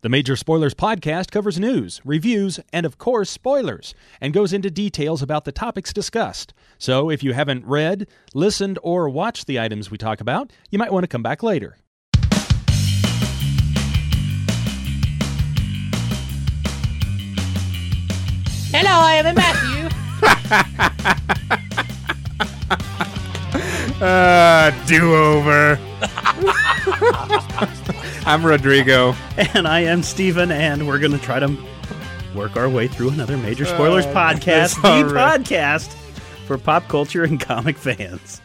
The Major Spoilers podcast covers news, reviews, and of course, spoilers, and goes into details about the topics discussed. So if you haven't read, listened, or watched the items we talk about, you might want to come back later. Hello, I am Matthew. Uh, do over. I'm Rodrigo. And I am Steven, and we're going to try to work our way through another Major Spoilers Oh, podcast, the right. podcast for pop culture and comic fans.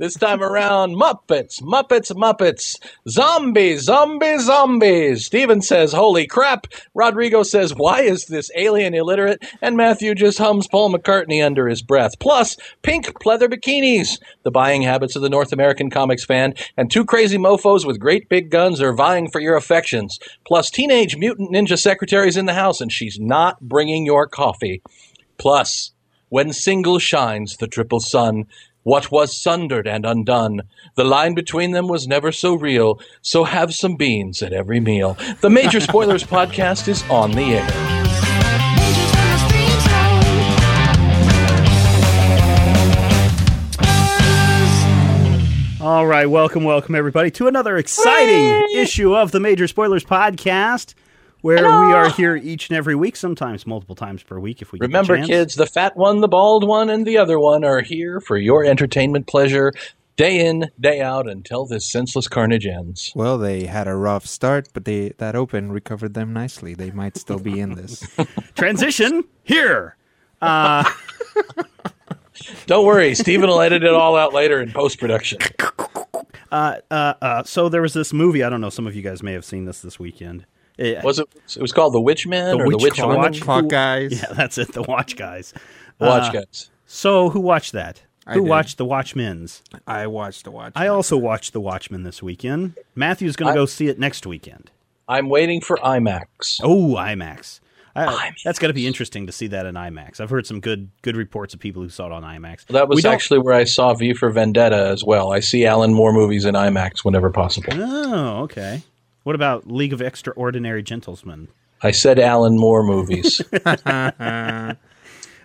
This time around, Muppets, Muppets, Muppets, zombies, zombies, zombies. Steven says, holy crap. Rodrigo says, why is this alien illiterate? And Matthew just hums Paul McCartney under his breath. Plus, pink pleather bikinis. The buying habits of the North American comics fan, and two crazy mofos with great big guns are vying for your affections. Plus, teenage mutant ninja secretaries in the house, and she's not bringing your coffee. Plus, when single shines the triple sun, what was sundered and undone? The line between them was never so real, so have some beans at every meal. The Major Spoilers podcast is on the air. All right, welcome, welcome, everybody, to another exciting issue of the Major Spoilers podcast, where we are here each and every week, sometimes multiple times per week if we get the Remember, kids, the fat one, the bald one, and the other one are here for your entertainment pleasure day in, day out until this senseless carnage ends. Well, they had a rough start, but they that open recovered them nicely. They might still be in this. Transition here. Don't worry, Steven will edit it all out later in post production. Uh, uh, uh, so there was this movie. I don't know. Some of you guys may have seen this this weekend. It- Was it? It was called The Witchmen The or The Witch Witch Clock. Watch- Clock guys. yeah, that's it. The Watch guys. Watch, Uh, guys. So who watched that? I Who did. watched The Watchmen's? I watched the watch. I also watched The Watchmen this weekend. Matthew's going to go see it next weekend. I'm waiting for IMAX. Oh, IMAX. I, IMAX. That's got to be interesting to see that in IMAX. I've heard some good good reports of people who saw it on IMAX. That was don't- actually where I saw V for Vendetta as well. I see Alan Moore movies in IMAX whenever possible. Oh, okay. What about League of Extraordinary Gentlemen? I said Alan Moore movies.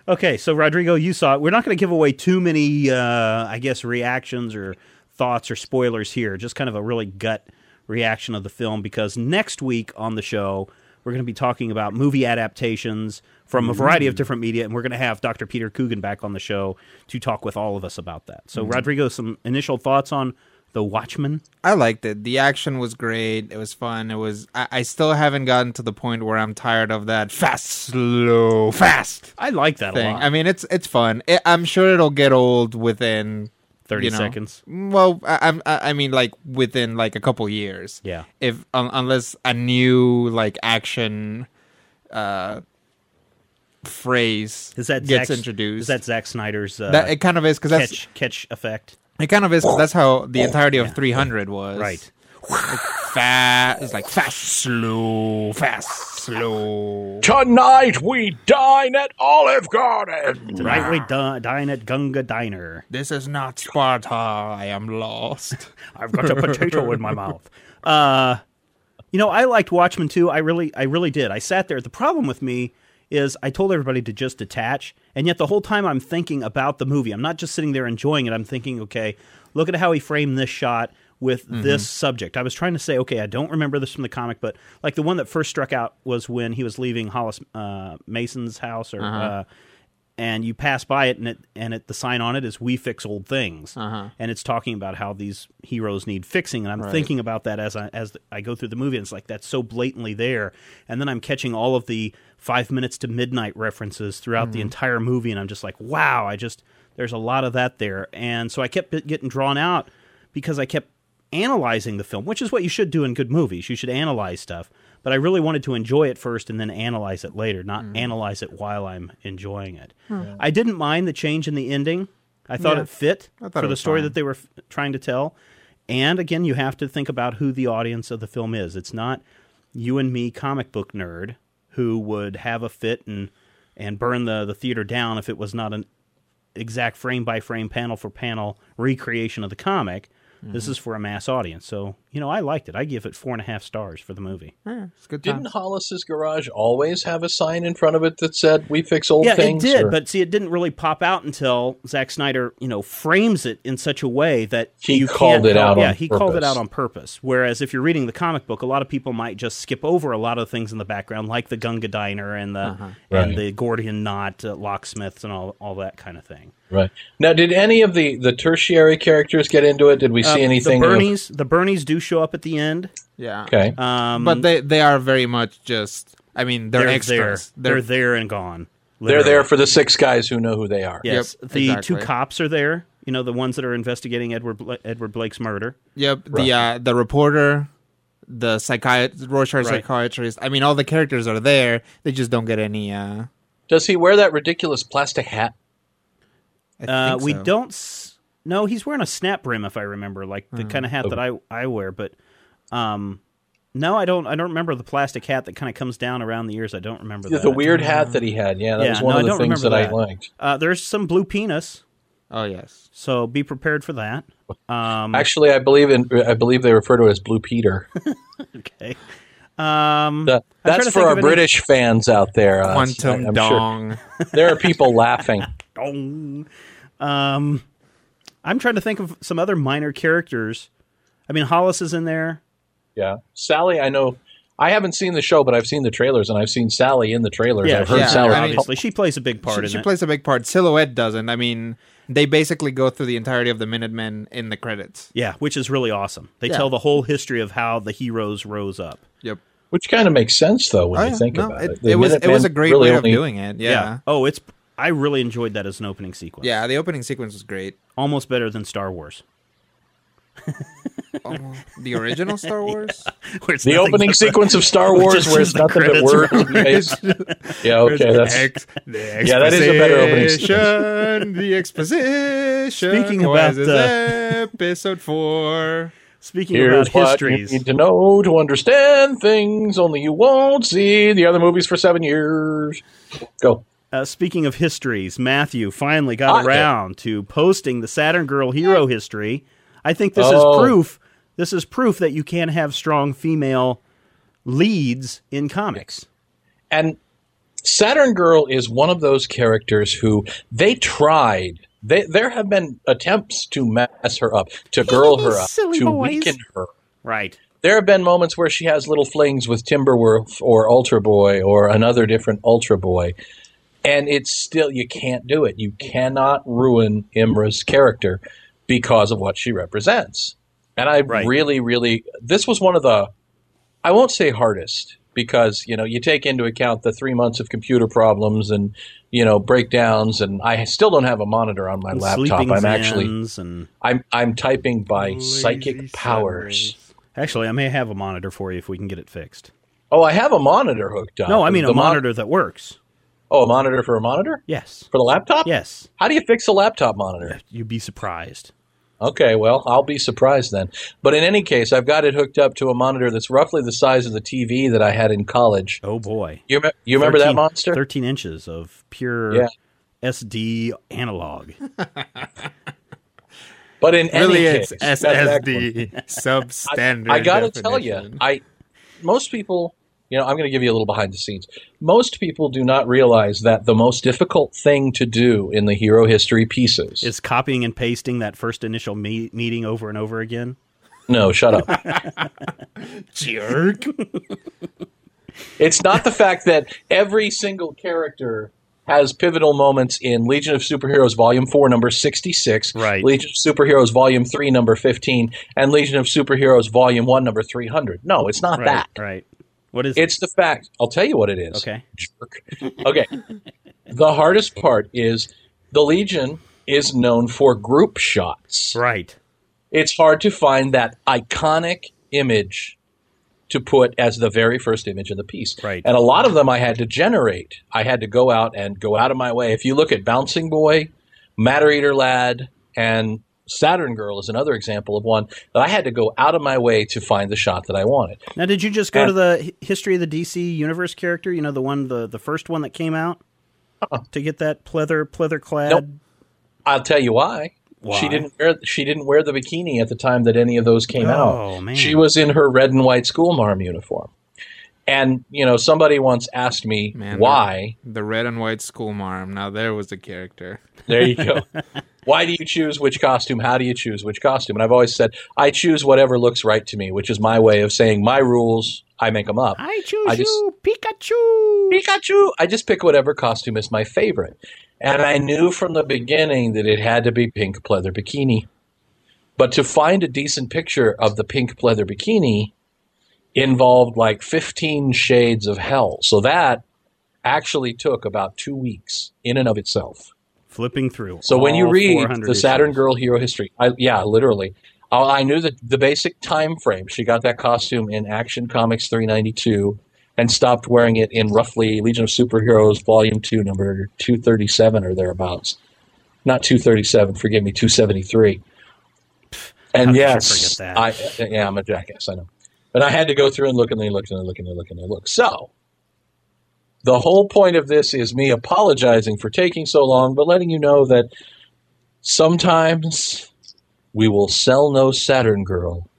Okay, so Rodrigo, you saw it. We're not going to give away too many, uh, I guess, reactions or thoughts or spoilers here. Just kind of a really gut reaction of the film because next week on the show we're going to be talking about movie adaptations from a variety of different media, and we're going to have Dr. Peter Coogan back on the show to talk with all of us about that. So, Rodrigo, some initial thoughts on The Watchmen? I liked it. The action was great. It was fun. It was. I, I still haven't gotten to the point where I'm tired of that fast, slow, fast I like that thing. a lot. I mean, it's it's fun. It, I'm sure it'll get old within 30 you know, seconds. Well, I, I'm- I I mean, like within like a couple years. Yeah. If un, unless a new like action uh phrase Is that gets Zack, introduced, Is that Zack Snyder's uh, that it kind of is because that's catch catch effect? It kind of is. that's how the entirety of 300 was. Right. Fast. It's like fast, slow, fast, slow. Tonight we dine at Olive Garden. Tonight we di- dine at Gunga Diner. This is not Sparta. I am lost. I've got a potato in my mouth. Uh, you know, I liked Watchmen too. I really, I really did. I sat there. The problem with me is I told everybody to just detach, and yet the whole time I'm thinking about the movie. I'm not just sitting there enjoying it. I'm thinking, okay, look at how he framed this shot with this subject. I was trying to say, okay, I don't remember this from the comic, but like the one that first struck out was when he was leaving Hollis uh, Mason's house, or uh, and you pass by it, and it and it the sign on it is "We fix old things," Uh-huh. and it's talking about how these heroes need fixing. And I'm thinking about that as I as I go through the movie, and it's like that's so blatantly there. And then I'm catching all of the five minutes to midnight references throughout the entire movie, and I'm just like, wow, I just there's a lot of that there. And so I kept getting drawn out because I kept analyzing the film, which is what you should do in good movies. You should analyze stuff. But I really wanted to enjoy it first and then analyze it later, not hmm. analyze it while I'm enjoying it. Hmm. I didn't mind the change in the ending. I thought Yeah. it fit thought for it the story fine. that they were f- trying to tell. And again, you have to think about who the audience of the film is. It's not you and me, comic book nerd, who would have a fit and and burn the, the theater down if it was not an exact frame by frame, panel for panel recreation of the comic. This mm-hmm. is for a mass audience. So, you you know, I liked it. I give it four and a half stars for the movie. Yeah, it's a good Didn't time. Hollis's garage always have a sign in front of it that said "We fix old yeah, things"? it did, or- but see, it didn't really pop out until Zack Snyder, you know, frames it in such a way that He you called can't it out Yeah, on he called it out on purpose. Whereas if you're reading the comic book, a lot of people might just skip over a lot of things in the background, like the Gunga Diner and the Uh-huh. and Right. the Gordian Knot uh, locksmiths and all all that kind of thing. right now, did any of the the tertiary characters get into it? Did we see Um, anything? The of- Bernies, the Bernies do show up at the end. Yeah. okay, Um, but they they are very much just. I mean, they're, they're extras. there. They're, there and gone. they're there for the six guys who know who they are. Yes, Yep, the exactly. two cops are there. You know, the ones that are investigating Edward Bla- Edward Blake's murder. Yep. The uh, the reporter, the psychiatrist, Rorschach Right. psychiatrist. I mean, all the characters are there. They just don't get any. Uh, Does he wear that ridiculous plastic hat? I Uh, think we so. don't. S- no, he's wearing a snap brim, if I remember, like the kind of hat that I I wear. But um, no, I don't. I don't remember the plastic hat that kind of comes down around the ears. I don't remember The, that. weird hat that he had. Yeah, that Yeah, was one no, of the things that, remember I liked. Uh, there's some blue penis, Oh yes. so be prepared for that. Um, Actually, I believe in. I believe they refer to it as Blue Peter. okay. Um, That- that's for our of any- British fans out there. Uh, Quantum I'm dong. Sure there are people laughing. Dong. Um, I'm trying to think of some other minor characters. I mean, Hollis is in there. Yeah, Sally. I know. I haven't seen the show, but I've seen the trailers, and I've seen Sally in the trailers. Yeah, I've heard yeah, Sally. I mean- obviously she plays a big part She, in she it. plays a big part. Silhouette doesn't. I mean, they basically go through the entirety of the Minutemen in the credits. yeah, which is really awesome. They Yeah. tell the whole history of how the heroes rose up. Yep. which kind of makes sense though when Oh, you yeah. think No, about it, it. It was it was a great really way only- of doing it. Yeah. Oh, it's I really enjoyed that as an opening sequence. Yeah, the opening sequence was great. Almost better than Star Wars. Oh, the original Star Wars. Where it's The opening but- sequence of Star Wars, where it's nothing but credits words. Yeah, okay, that's Ex- the Yeah, that is a better opening exposition, The exposition. Speaking was about, uh, episode four. Speaking here's about what histories, you need to know to understand things. Only you won't see the other movies for seven years. Go. Uh, speaking of histories, Matthew finally got Ah, around to posting the Saturn Girl hero history. I think this Oh. is proof. This is proof that you can have strong female leads in comics. And Saturn Girl is one of those characters who they tried. They, there have been attempts to mess her up, to girl her up, to boys. weaken her. Right. There have been moments where she has little flings with Timberwolf or Ultra Boy or another different Ultra Boy. And it's still, you can't do it. You cannot ruin Imra's character because of what she represents. And I Right. really, really, this was one of the, I won't say hardest because, you know, you take into account the three months of computer problems and, you know, breakdowns. And I still don't have a monitor on my And laptop. I'm actually, and I'm, I'm typing by psychic powers. Sundays. actually, I may have a monitor for you if we can get it fixed. Oh, I have a monitor hooked up. No, I mean The a mon- monitor that works. Oh, a monitor for a monitor Yes. for the laptop. Yes. How do you fix a laptop monitor? You'd be surprised. Okay, well, I'll be surprised then. But in any case, I've got it hooked up to a monitor that's roughly the size of the TV that I had in college. Oh boy. You, me- you remember that monster? 13 inches of pure Yeah. SD analog. But in Really, any it's case. SSD substandard. I got to tell you. I most people, you know, I'm going to give you a little behind the scenes. Most people do not realize that the most difficult thing to do in the hero history pieces Is copying and pasting that first initial me- meeting over and over again? no, shut up. jerk. It's not the fact that every single character has pivotal moments in Legion of Superheroes Volume 4, number 66, Right. Legion of Superheroes Volume 3, number 15, and Legion of Superheroes Volume 1, number 300. No, it's not Right. that. Right. What is It's the fact. I'll tell you what it is. Okay. Jerk. Okay. the hardest part is the Legion is known for group shots. Right. It's hard to find that iconic image to put as the very first image of the piece. Right. And a lot of them I had to generate. I had to go out and go out of my way. If you look at Bouncing Boy, Matter Eater Lad, and Saturn Girl is another example of one that I had to go out of my way to find the shot that I wanted. Now, did you just go Yeah. to the history of the DC universe character? You know, the one, the the first one that came out uh-uh. to get that pleather pleather clad. Nope. I'll tell you why. Why? She didn't wear she didn't wear the bikini at the time that any of those came out. Oh, man. She was in her red and white school marm uniform. And you know, somebody once asked me Man, why. The red and white school marm. Now there was a character. There you go. why do you choose which costume? How do you choose which costume? And I've always said I choose whatever looks right to me, which is my way of saying my rules. I make them up. I choose I just- you, Pikachu. Pikachu. I just pick whatever costume is my favorite. And I knew from the beginning that it had to be pink pleather bikini. But to find a decent picture of the pink pleather bikini involved like 15 shades of hell. So that actually took about two weeks in and of itself. Flipping through. So when you read the Saturn issues. Girl hero history, I, yeah, literally, I, I knew that the basic time frame. She got that costume in Action Comics 392 and stopped wearing it in roughly Legion of Superheroes Volume 2, number 237 or thereabouts. Not 237, forgive me, 273. And How yes, I, yeah, I'm a jackass, I know. But I had to go through and look and then look and then look and then look and then look. So the whole point of this is me apologizing for taking so long, but letting you know that sometimes we will sell no Saturn Girl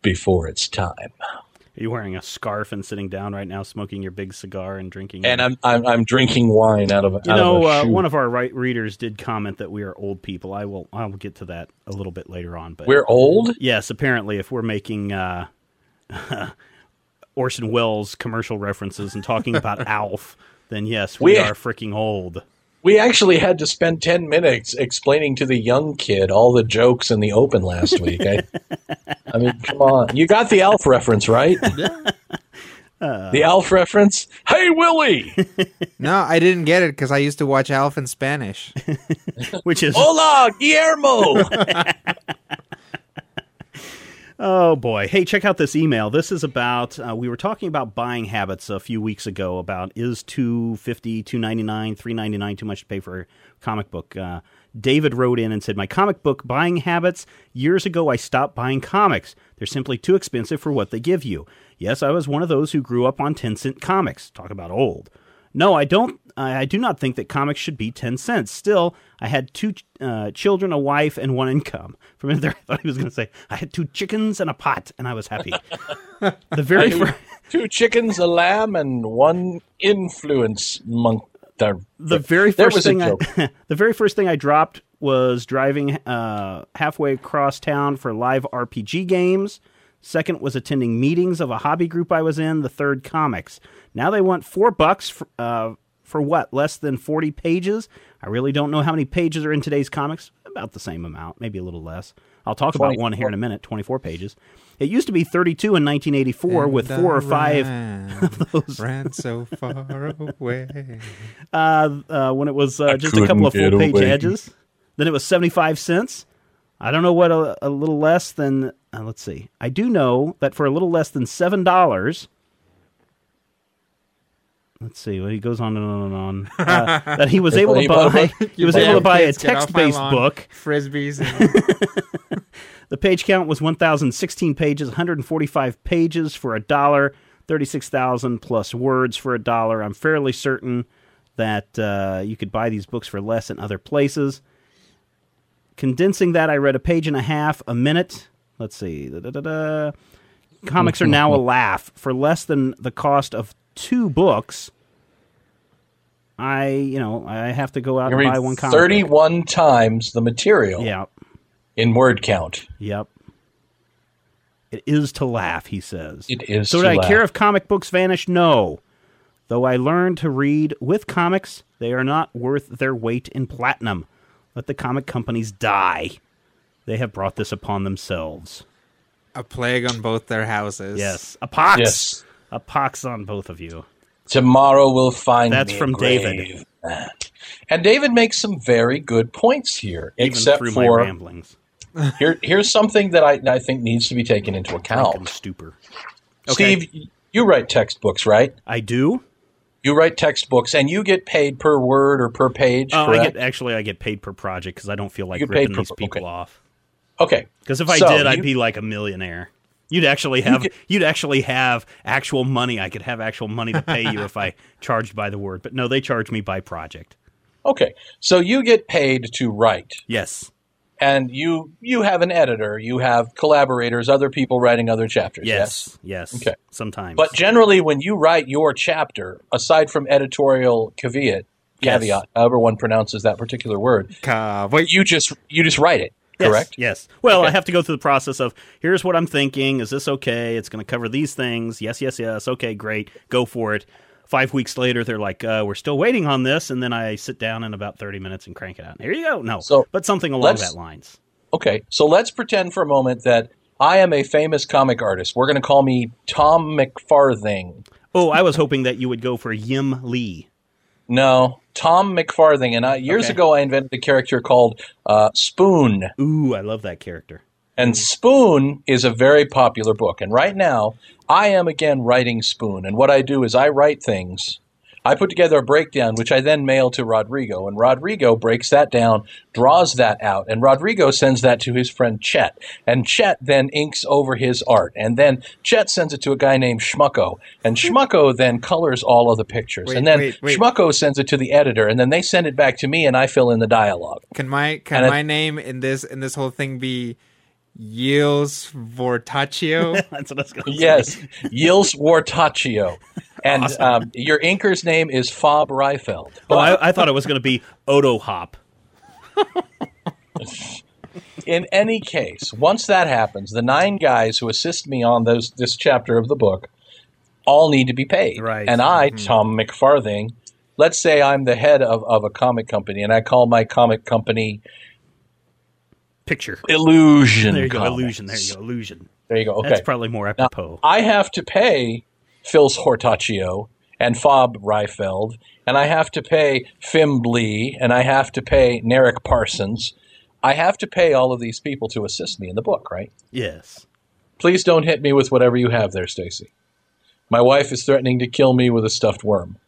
before it's time. Are you wearing a scarf and sitting down right now, smoking your big cigar and drinking? And I'm I'm, I'm drinking wine out of a you out know, of uh, one of our right readers did comment that we are old people. I will. I will get to that a little bit later on. But We're old. yes, apparently, if we're making uh, Orson Welles commercial references and talking about Alf, then yes, we, We- are freaking old. We actually had to spend ten minutes explaining to the young kid all the jokes in the open last week. I, I mean, come on, you got the Alf reference right? Uh. the Alf reference. Hey, Willie. No, I didn't get it because I used to watch Alf in Spanish. Which is Hola, Guillermo. Oh boy! Hey, check out this email. This is about uh, we were talking about buying habits a few weeks ago. About is two fifty, two ninety nine, three ninety nine too much to pay for a comic book? Uh, David wrote in and said, "My comic book buying habits. Years ago, I stopped buying comics. They're simply too expensive for what they give you. Yes, I was one of those who grew up on ten cent comics. Talk about old. No, I don't. I I do not think that comics should be ten cents. Still, I had two uh, children, a wife, and one income. For a minute there, I thought he was going to say I had two chickens and a pot, and I was happy. the very first, Two chickens, a lamb, and one influence monk. There, the very first was thing I, the very first thing I dropped was driving uh, halfway across town for live RPG games. Second was attending meetings of a hobby group I was in. The third, comics. Now they want four bucks for, uh, for what? Less than forty pages. I really don't know how many pages are in today's comics. About the same amount, maybe a little less. I'll talk about one here in a minute. Twenty-four pages. It used to be thirty-two in 1984 with And four or five ran, those. ran so far away. uh, uh, when it was uh, just a couple of couldn't full get page away. edges. Then it was 75 cents. I don't know what a, a little less than, uh, let's see. I do know that for a little less than $7, let's see, well, he goes on and on and on, uh, that he was able to He bought a buy, he was able to buy a Kids, get off my text-based book. Frisbees. And The page count was 1,016 pages, 145 pages for a dollar, 36,000 plus words for a dollar. I'm fairly certain that uh, you could buy these books for less in other places. Condensing that, I read a page and a half a minute. Let's see. Da-da-da-da. Comics are now a laugh. For less than the cost of two books, I, you know, I have to go out You and buy one comic. book. thirty-one times the material Yeah. in word count. Yep. It is to laugh, he says. It is So to did I laugh. care if comic books vanish? No. Though I learned to read with comics, they are not worth their weight in platinum. Let the comic companies die. They have brought this upon themselves. a plague on both their houses. Yes. A pox. Yes. A pox on both of you. Tomorrow will find out. That's from David. And David makes some very good points here, Even except for ramblings. here, here's something that I, I think needs to be taken into account. stupor. Okay. Steve, you write textbooks, right? I do. You write textbooks, and you get paid per word or per page. Uh, I get actually I get paid per project because I don't feel like You ripping per- these people okay. off. okay. Because if I So, did, I'd be like a millionaire. You'd actually have get- you'd actually have actual money. I could have actual money to pay you if I charged by the word. But no, they charge me by project. Okay. So you get paid to write, Yes. and you you have an editor, you have collaborators, other people writing other chapters. Yes, yes. Okay. Sometimes. But generally, when you write your chapter, aside from editorial caveat, Yes. caveat, however one pronounces that particular word, Ka- wait, you just you just write it. Yes, Correct. Yes. Well, I have to go through the process of here's what I'm thinking. Is this okay? It's going to cover these things. Yes, yes, yes. Okay, great. Go for it. Five weeks later, they're like, uh, "We're still waiting on this," and then I sit down in about thirty minutes and crank it out. Here you go. No, So, but something along that lines. Okay, so let's pretend for a moment that I am a famous comic artist. We're going to call me Tom McFarthing. Oh, I was hoping that you would go for Yim Lee. No, Tom McFarthing. And I, years Okay. ago, I invented a character called uh, Spoon. Ooh, I love that character. And Spoon is a very popular book. And right now, I am again writing Spoon. And what I do is I write things. I put together a breakdown, which I then mail to Rodrigo. And Rodrigo breaks that down, draws that out. And Rodrigo sends that to his friend Chet. And Chet then inks over his art. And then Chet sends it to a guy named Schmucko. And hmm. Schmucko then colors all of the pictures. Wait, and then wait, wait. Schmucko sends it to the editor. And then they send it back to me, and I fill in the dialogue. can my can And it- my name in this in this whole thing be Yields Vortaccio? That's what I was going to Yes, Yils Wartaccio. And um, your inker's name is Fob Reifeld. Oh, I, I thought it was going to be Odo Hop. In any case, once that happens, the nine guys who assist me on those this chapter of the book all need to be paid. Right. And I, Tom McFarthing, let's say I'm the head of, of a comic company, and I call my comic company Picture. Illusion. There you go. Comics. Illusion. There you go. Illusion. There you go. Okay. That's probably more Now, apropos. I have to pay Phil Hortaccio and Fob Reifeld, and I have to pay Fimblee, and I have to pay Narek Parsons. I have to pay all of these people to assist me in the book, right? yes. Please don't hit me with whatever you have there, Stacy. My wife is threatening to kill me with a stuffed worm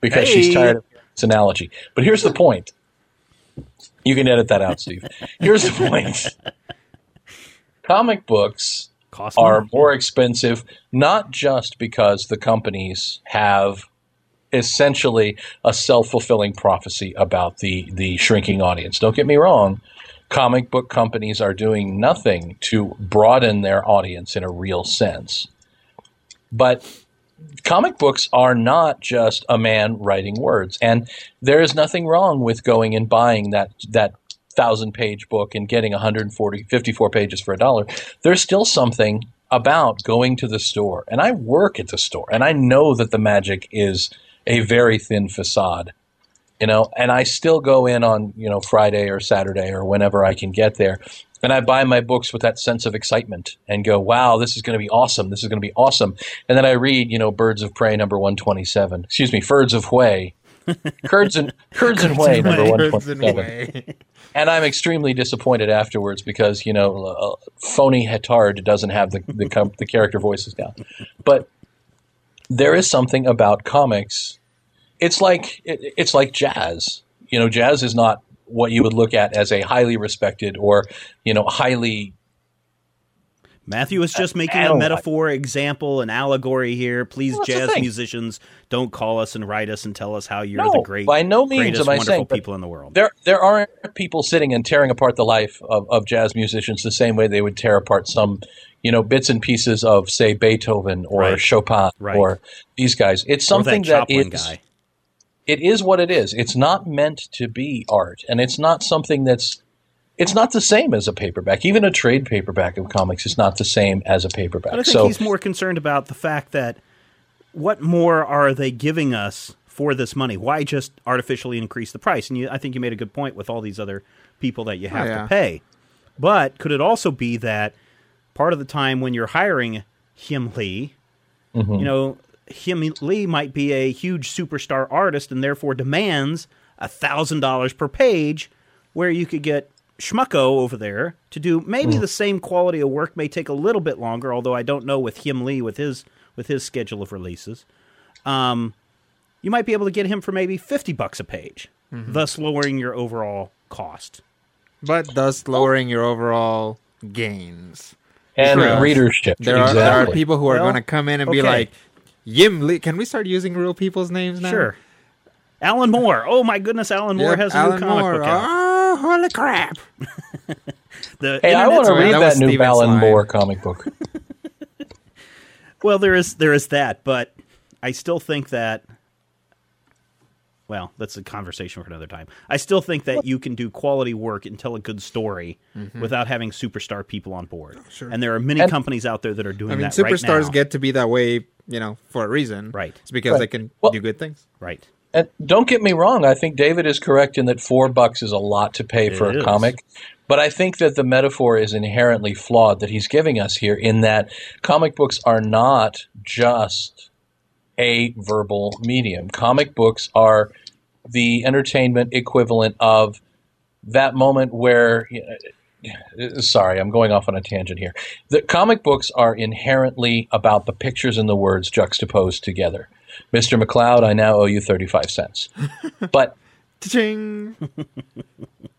because she's tired of this analogy. But here's the point. You can edit that out, Steve. Here's the point. Comic books Cost are more expensive, not just because the companies have essentially a self fulfilling prophecy about the, the shrinking audience. Don't get me wrong, comic book companies are doing nothing to broaden their audience in a real sense. But comic books are not just a man writing words. And there is nothing wrong with going and buying that, that thousand page book and getting 140, 54 pages for a dollar. There's still something about going to the store. And I work at the store and I know that the magic is a very thin facade. You know, and I still go in on, you know, Friday or Saturday or whenever I can get there. And I buy my books with that sense of excitement and go, wow, this is going to be awesome. This is going to be awesome. And then I read, you know, Birds of Prey number 127. Excuse me, Birds of Whey. Curds and Curds and Whey number 127. And I'm extremely disappointed afterwards because, you know, uh, phony Hetard doesn't have the the, com- the character voices down. But there is something about comics. It's like it, it's like jazz. You know, jazz is not what you would look at as a highly respected or, you know, highly Matthew is just making a metaphor, example, an allegory here. Please, Well, jazz musicians, don't call us and write us and tell us how you're No, the great, by no means greatest, am I wonderful saying, people in the world. there there aren't people sitting and tearing apart the life of, of jazz musicians the same way they would tear apart some you know bits and pieces of say Beethoven or Right. Chopin Right. or these guys. It's something that that Joplin is guy. It is what it is. It's not meant to be art, and it's not something that's it's not the same as a paperback. Even a trade paperback of comics is not the same as a paperback. But I think so he's more concerned about the fact that what more are they giving us for this money? Why just artificially increase the price? And you, I think you made a good point with all these other people that you have yeah. to pay. But could it also be that part of the time when you're hiring Him Lee, Mm-hmm. you know, Him Lee might be a huge superstar artist and therefore demands a thousand dollars per page, where you could get Schmucko over there to do maybe the same quality of work, may take a little bit longer, although I don't know with Him Lee with his with his schedule of releases. Um, you might be able to get him for maybe fifty bucks a page, thus lowering your overall cost. but thus lowering your overall gains. and readership. There are there are people who are Well, going to come in and be like, Yim Lee. Can we start using real people's names now? Sure. Alan Moore. Oh my goodness, Alan Moore Yep, has a Alan new comic Moore. book out. Oh, holy crap! The Hey, I want to read That that, new Steven's Balan line. Moore comic book. Well, there is there is that, but I still think that. Well, that's a conversation for another time. I still think that you can do quality work and tell a good story mm-hmm. without having superstar people on board. Sure. And there are many And- companies out there that are doing I mean, that right superstars now. get to be that way, you know, for a reason. Right. It's because Right. they can Well- do good things. right. And don't get me wrong, I think David is correct in that four bucks is a lot to pay for It a comic. But I think that the metaphor is inherently flawed that he's giving us here in that comic books are not just a verbal medium. Comic books are the entertainment equivalent of that moment where. Sorry, I'm going off on a tangent here. The comic books are inherently about the pictures and the words juxtaposed together. Mr. McLeod, I now owe you 35 cents. But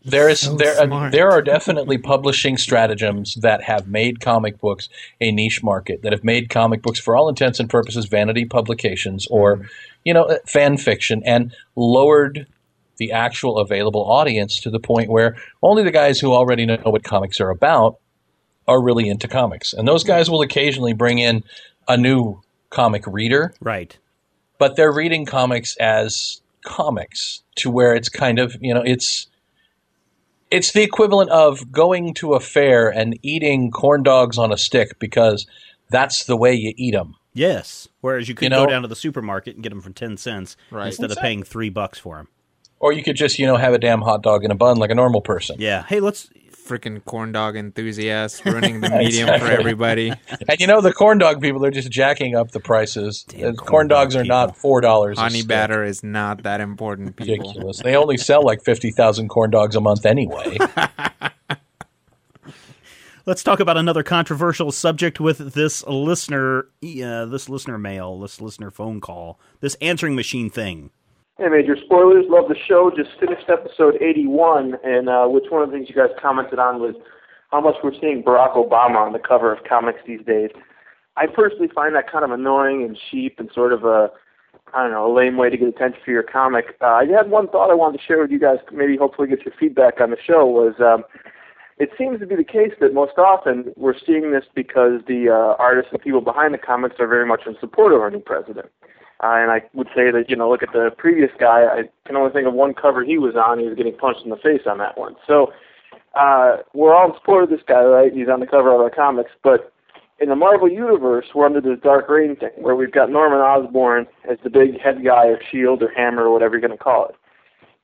there is So there uh, there are definitely publishing stratagems that have made comic books a niche market that have made comic books for all intents and purposes vanity publications or you know uh, fan fiction and lowered the actual available audience to the point where only the guys who already know what comics are about are really into comics and those guys will occasionally bring in a new comic reader Right. but they're reading comics as comics to where it's kind of you know it's it's the equivalent of going to a fair and eating corn dogs on a stick because that's the way you eat them Yes. Whereas you could You know- go down to the supermarket and get them for ten cents Right. instead of paying three bucks for them. Or you could just you know have a damn hot dog in a bun like a normal person Yeah. Hey, let's. Freaking corn dog enthusiasts ruining the medium for everybody. and you know the corn dog people are just jacking up the prices Damn corn corn, dog dogs are people. not four dollars Honey batter is not that important, people. ridiculous they only sell like 50000 corn dogs a month anyway Let's talk about another controversial subject with this listener, uh, this listener mail, this listener phone call, this answering machine thing. Hey, Major Spoilers. Love the show. Just finished episode 81, and uh, which one of the things you guys commented on was how much we're seeing Barack Obama on the cover of comics these days. I personally find that kind of annoying and cheap and sort of a, I don't know, a lame way to get attention for your comic. Uh, I had one thought I wanted to share with you guys, maybe hopefully get your feedback on the show, was um, it seems to be the case that most often we're seeing this because the uh, artists and people behind the comics are very much in support of our new president. Uh, and I would say that, you know, look at the previous guy. I can only think of one cover he was on. He was getting punched in the face on that one. So uh, we're all in support of this guy, right? He's on the cover of our comics. But in the Marvel Universe, we're under this Dark Reign thing where we've got Norman Osborn as the big head guy or shield or hammer or whatever you're going to call it.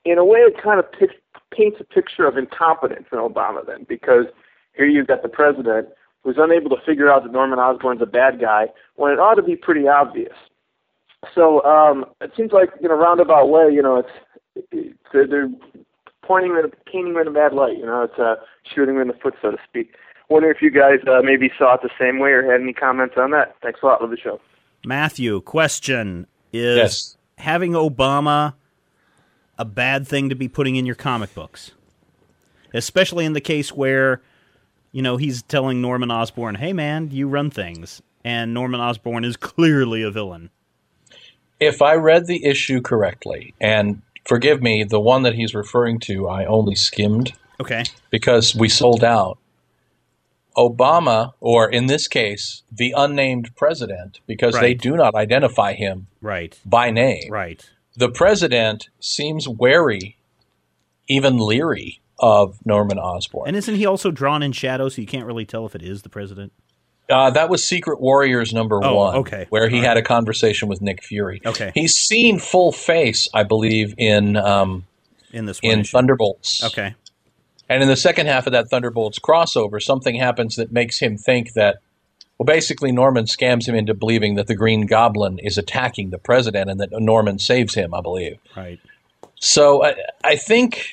In a way, it kind of pic- paints a picture of incompetence in Obama then because here you've got the president who's unable to figure out that Norman Osborn's a bad guy when it ought to be pretty obvious. So um, it seems like in a roundabout way, you know, it's, it's they're, they're pointing him, painting him in a bad light. You know, it's uh, shooting him in the foot, so to speak. Wonder if you guys uh, maybe saw it the same way or had any comments on that. Thanks a lot. Love the show. Matthew, question is Yes. having Obama a bad thing to be putting in your comic books? Especially in the case where, you know, he's telling Norman Osborn, hey man, you run things. And Norman Osborn is clearly a villain. If I read the issue correctly, and forgive me, the one that he's referring to, I only skimmed Okay. because we sold out. Obama, or in this case, the unnamed president, because they do not identify him Right. by name. Right. The president seems wary, even leery of Norman Osborn. And isn't he also drawn in shadow so you can't really tell if it is the president? Uh, that was Secret Warriors number Oh, one, okay. where he All had a conversation with Nick Fury. Okay. he's seen full face, I believe, in um, In this one in issue? Thunderbolts. Okay. And in the second half of that Thunderbolts crossover, something happens that makes him think that, well, basically, Norman scams him into believing that the Green Goblin is attacking the president and that Norman saves him, I believe. Right. So I, I think,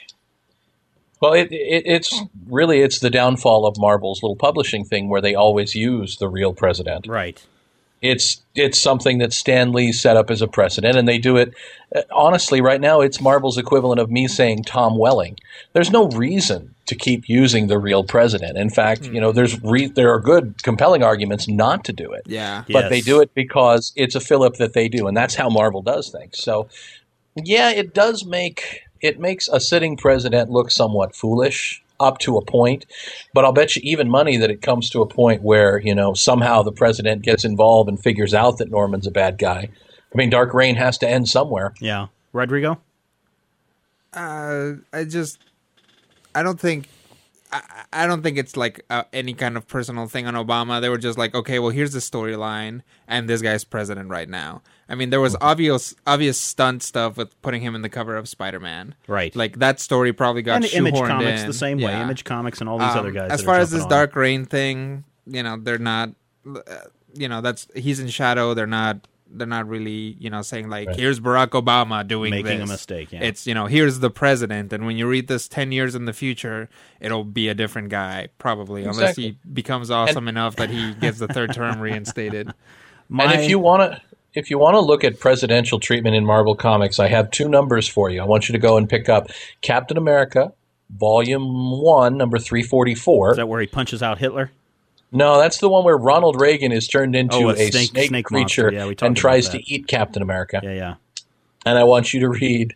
well, it, it, it's really it's the downfall of Marvel's little publishing thing where they always use the real president. Right. It's it's something that Stan Lee set up as a precedent, and they do it. uh, Honestly, right now, it's Marvel's equivalent of me saying Tom Welling. There's no reason to keep using the real president. In fact, you know, there's re- there are good, compelling arguments not to do it. Yeah. But they do it because it's a fillip that they do, and that's how Marvel does things. So, yeah, it does make it makes a sitting president look somewhat foolish. up to a point, but I'll bet you even money that it comes to a point where you know somehow the president gets involved and figures out that Norman's a bad guy. I mean, Dark Reign has to end somewhere. Yeah, Rodrigo. Uh, I just, I don't think, I, I don't think it's like uh, any kind of personal thing on Obama. They were just like, okay, well, here's the storyline, and this guy's president right now. I mean, there was obvious, obvious stunt stuff with putting him in the cover of Spider Man. Right. Like that story probably got and Image Comics in. the same way. Yeah. Image Comics and all these Um, other guys. As far as this on. Dark Reign thing, you know, they're not. Uh, you know, that's he's in shadow. They're not. They're not really, you know, saying like, "Here's Barack Obama doing Making a mistake, yeah. It's you know, here's the president, and when you read this ten years in the future, it'll be a different guy probably, unless he becomes awesome enough that he gets the third term reinstated. My, and if you want to, if you want to look at presidential treatment in Marvel Comics, I have two numbers for you. I want you to go and pick up Captain America, Volume One, number three forty four. is that where he punches out Hitler? No, that's the one where Ronald Reagan is turned oh, into Oh, a snake- snake, snake creature. Yeah, and tries to eat Captain America. Yeah, yeah. And I want you to read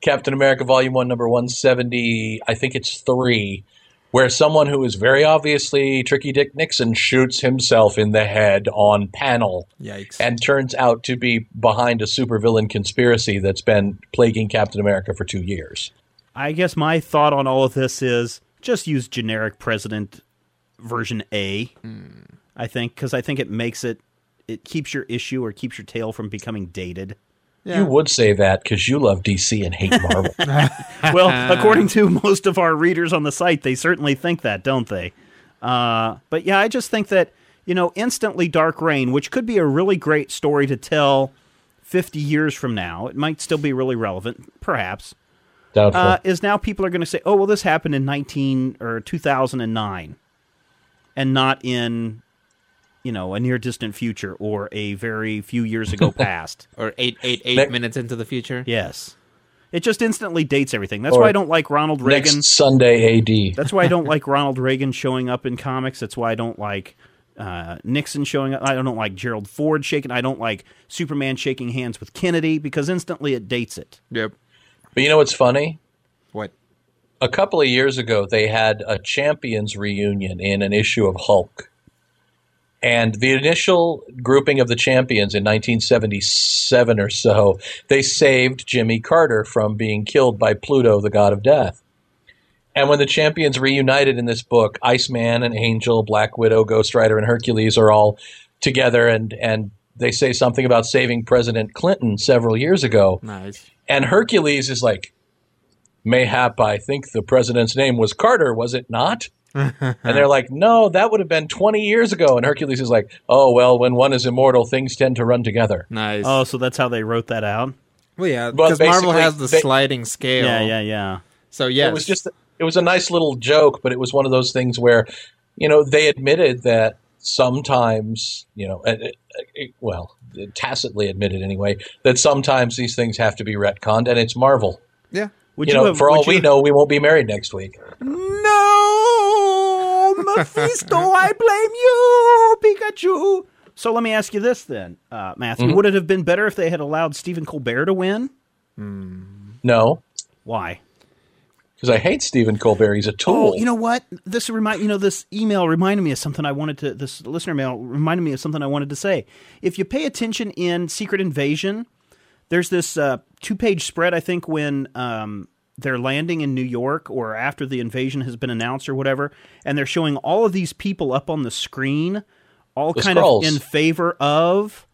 Captain America Volume 1, number 170, I think it's 3, where someone who is very obviously Tricky Dick Nixon shoots himself in the head on panel Yikes! and turns out to be behind a supervillain conspiracy that's been plaguing Captain America for two years. I guess my thought on all of this is just use generic president version A. Hmm. I think because I think it makes it it keeps your issue or keeps your tale from becoming dated. You would say that because you love DC and hate Marvel. well, according to most of our readers on the site, they certainly think that, don't they? Uh, but yeah, I just think that you know, instantly Dark Reign, which could be a really great story to tell fifty years from now, it might still be really relevant, perhaps. Doubtful. Uh, is now people are going to say, "Oh, well, this happened in nineteen or two thousand and nine, and not in." You know, a near distant future or a very few years ago past. or eight, eight, eight Next- minutes into the future. Yes. It just instantly dates everything. That's Or why I don't like Ronald Reagan. Next Sunday AD. That's why I don't like Ronald Reagan showing up in comics. That's why I don't like uh, Nixon showing up. I don't like Gerald Ford shaking. I don't like Superman shaking hands with Kennedy because instantly it dates it. Yep. But you know what's funny? What? a couple of years ago, they had a champions reunion in an issue of Hulk. And the initial grouping of the champions in 1977 or so, they saved Jimmy Carter from being killed by Pluto, the god of death. And when the champions reunited in this book, Iceman and Angel, Black Widow, Ghost Rider, and Hercules are all together, and, and they say something about saving President Clinton several years ago. Nice. And Hercules is like, mayhap I think the president's name was Carter, was it not? And they're like, no, that would have been 20 years ago. And Hercules is like, oh, well, when one is immortal, things tend to run together. Nice. Oh, so that's how they wrote that out? well, yeah, Well, because Marvel has the they- sliding scale. Yeah, yeah, yeah. So yeah. It was just, it was a nice little joke, but it was one of those things where, you know, they admitted that sometimes, you know, uh, uh, uh, well, tacitly admitted anyway, that sometimes these things have to be retconned, and it's Marvel. yeah. Would You know, have- for all would we you- know, we won't be married next week. No, Mephisto, I blame you, Pikachu. So let me ask you this then, uh, Matthew. Mm-hmm. Would it have been better if they had allowed Stephen Colbert to win? No, Why? because I hate Stephen Colbert. He's a tool. Oh, you know what? This remind you know this email reminded me of something I wanted to. This listener mail reminded me of something I wanted to say. If you pay attention in Secret Invasion, there's this uh, two-page spread. I think when um, they're landing in New York or after the invasion has been announced or whatever, and they're showing all of these people up on the screen, all The kind Skrulls. of in favor of,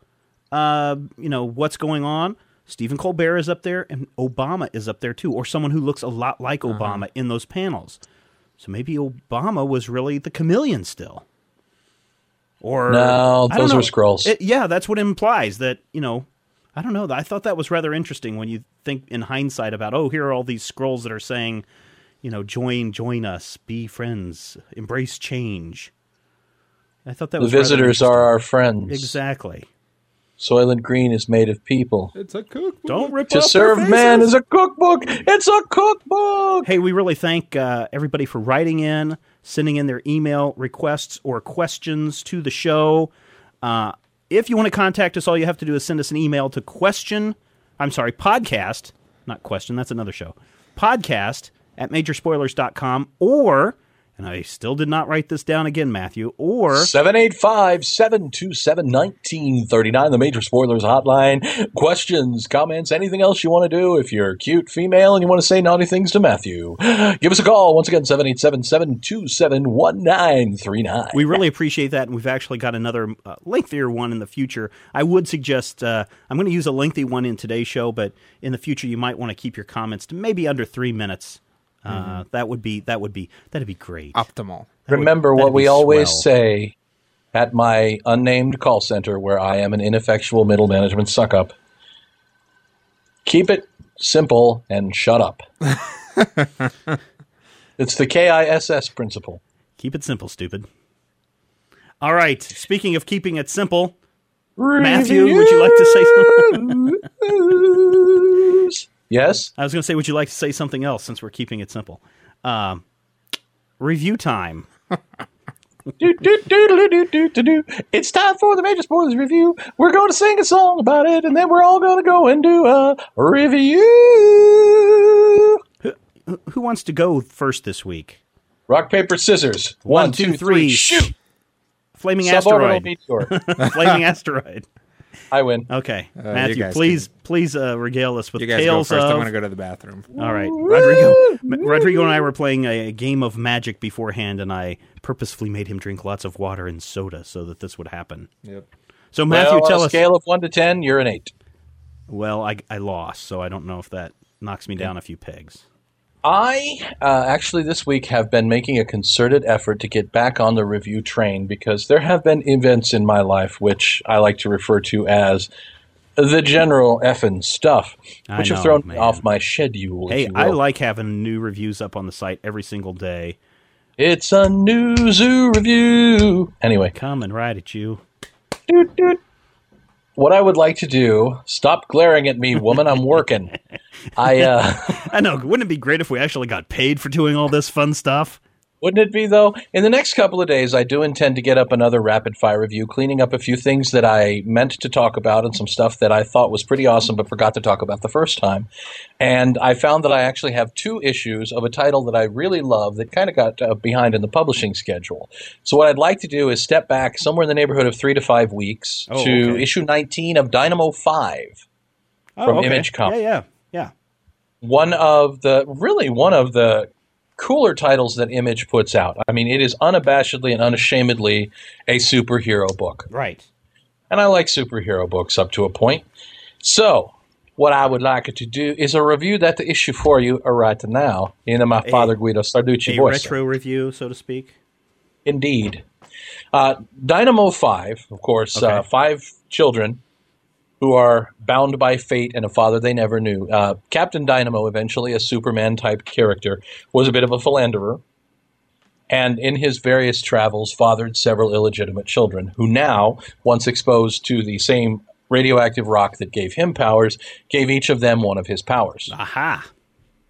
uh, you know, what's going on. Stephen Colbert is up there, and Obama is up there too, or someone who looks a lot like Uh-huh. Obama in those panels. So maybe Obama was really the chameleon still. Or No, those were Skrulls. It- yeah, that's what it implies that you know. I don't know. I thought that was rather interesting when you think in hindsight about oh, here are all these Skrulls that are saying, you know, join, join us, be friends, embrace change. I thought that the was rather visitors are our friends. exactly. Soylent Green is made of people. It's a cookbook. Don't rip To off their serve man is a cookbook. It's a cookbook. Hey, we really thank uh, everybody for writing in, sending in their email requests or questions to the show. Uh, if you want to contact us, all you have to do is send us an email to question, I'm sorry, podcast, not question, that's another show, podcast at majorspoilers.com or, and I still did not write this down again, Matthew, or 785 727 1939, the Major Spoilers Hotline. Questions, comments, anything else you want to do. If you're a cute female and you want to say naughty things to Matthew, give us a call. Once again, 787 727 1939. we really appreciate that. And we've actually got another uh, lengthier one in the future. I would suggest, uh, I'm going to use a lengthy one in today's show, but in the future, you might want to keep your comments to maybe under three minutes. Uh, That would be that would be that'd be great. Optimal. Remember that'd what we be always say at my unnamed call center where I am an ineffectual middle management suck up. Keep it simple and shut up. it's the KISS principle. Keep it simple, stupid. All right. Speaking of keeping it simple, Matthew, would you like to say something? Yes? I was going to say, would you like to say something else since we're keeping it simple? Um, review time. Do, do, do, do, do, do, do, do. It's time for the Major Spoilers review. We're going to sing a song about it, and then we're all going to go and do a review. Who wants to go first this week? Rock, paper, scissors. One, two, three, shoot! Flaming Suborbital asteroid. meteor. Flaming asteroid. I win. Okay, you Matthew, guys please, please uh, regale us with You guys go tales first. of. I'm going to go to the bathroom. All right, Rodrigo. Rodrigo and I were playing a game of Magic beforehand, and I purposefully made him drink lots of water and soda so that this would happen. Yep. So Matthew, well, tell on a us. scale of one to ten, you're an eight. Well, I, I lost, so I don't know if that knocks me down a few pegs. I uh, actually this week have been making a concerted effort to get back on the review train because there have been events in my life which I like to refer to as the general effing stuff, which know, have thrown me off my schedule. Hey, I like having new reviews up on the site every single day. It's a new zoo review. Anyway, Coming right at you. doot, doot. What I would like to do, stop glaring at me, woman, I'm working. I uh I know. Wouldn't it be great if we actually got paid for doing all this fun stuff? Wouldn't it be though? In the next couple of days, I do intend to get up another rapid fire review, cleaning up a few things that I meant to talk about and some stuff that I thought was pretty awesome but forgot to talk about the first time. And I found that I actually have two issues of a title that I really love that kind of got uh, behind in the publishing schedule. So what I'd like to do is step back somewhere in the neighborhood of three to five weeks Oh, to okay. issue 19 of Dynamo 5. Oh, From okay. Image Comics. Yeah, yeah, yeah. one of the really one of the cooler titles that Image puts out. I mean, it is unabashedly and unashamedly a superhero book. Right. And I like superhero books up to a point. So, what I would like to do is a review that the issue for you right now in my father Guido Sarducci voice. A voice. retro review, so to speak. Indeed. Uh, Dynamo 5, of course, uh, five children who are bound by fate and a father they never knew. Uh, Captain Dynamo, eventually a Superman type character, was a bit of a philanderer. And in his various travels, fathered several illegitimate children who now, once exposed to the same radioactive rock that gave him powers, gave each of them one of his powers. Aha.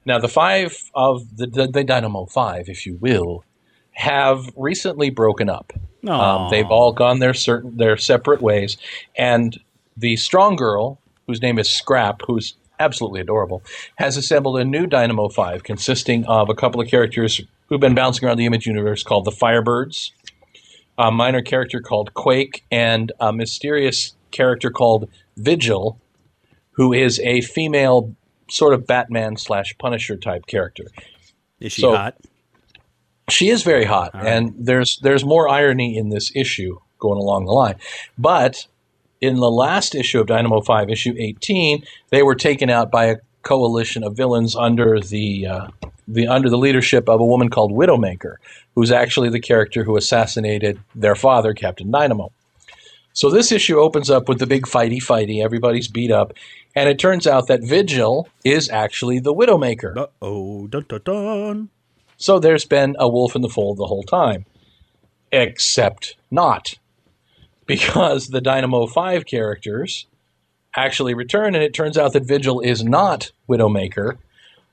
Now, the five of the, the, the Dynamo Five, if you will, have recently broken up. Um, they've all gone their certain their separate ways, and the strong girl, whose name is Scrap, who's absolutely adorable, has assembled a new Dynamo Five consisting of a couple of characters who've been bouncing around the Image universe called the Firebirds, a minor character called Quake, and a mysterious character called Vigil, who is a female sort of Batman slash Punisher type character. Is she So- hot? She is very hot, right. and there's there's more irony in this issue going along the line. But in the last issue of Dynamo Five, issue 18, they were taken out by a coalition of villains under the uh, the under the leadership of a woman called Widowmaker, who's actually the character who assassinated their father, Captain Dynamo. So this issue opens up with the big fighty fighty. Everybody's beat up, and it turns out that Vigil is actually the Widowmaker. Uh oh. Dun dun dun. So there's been a wolf in the fold the whole time. Except not. Because the Dynamo 5 characters actually return, and it turns out that Vigil is not Widowmaker,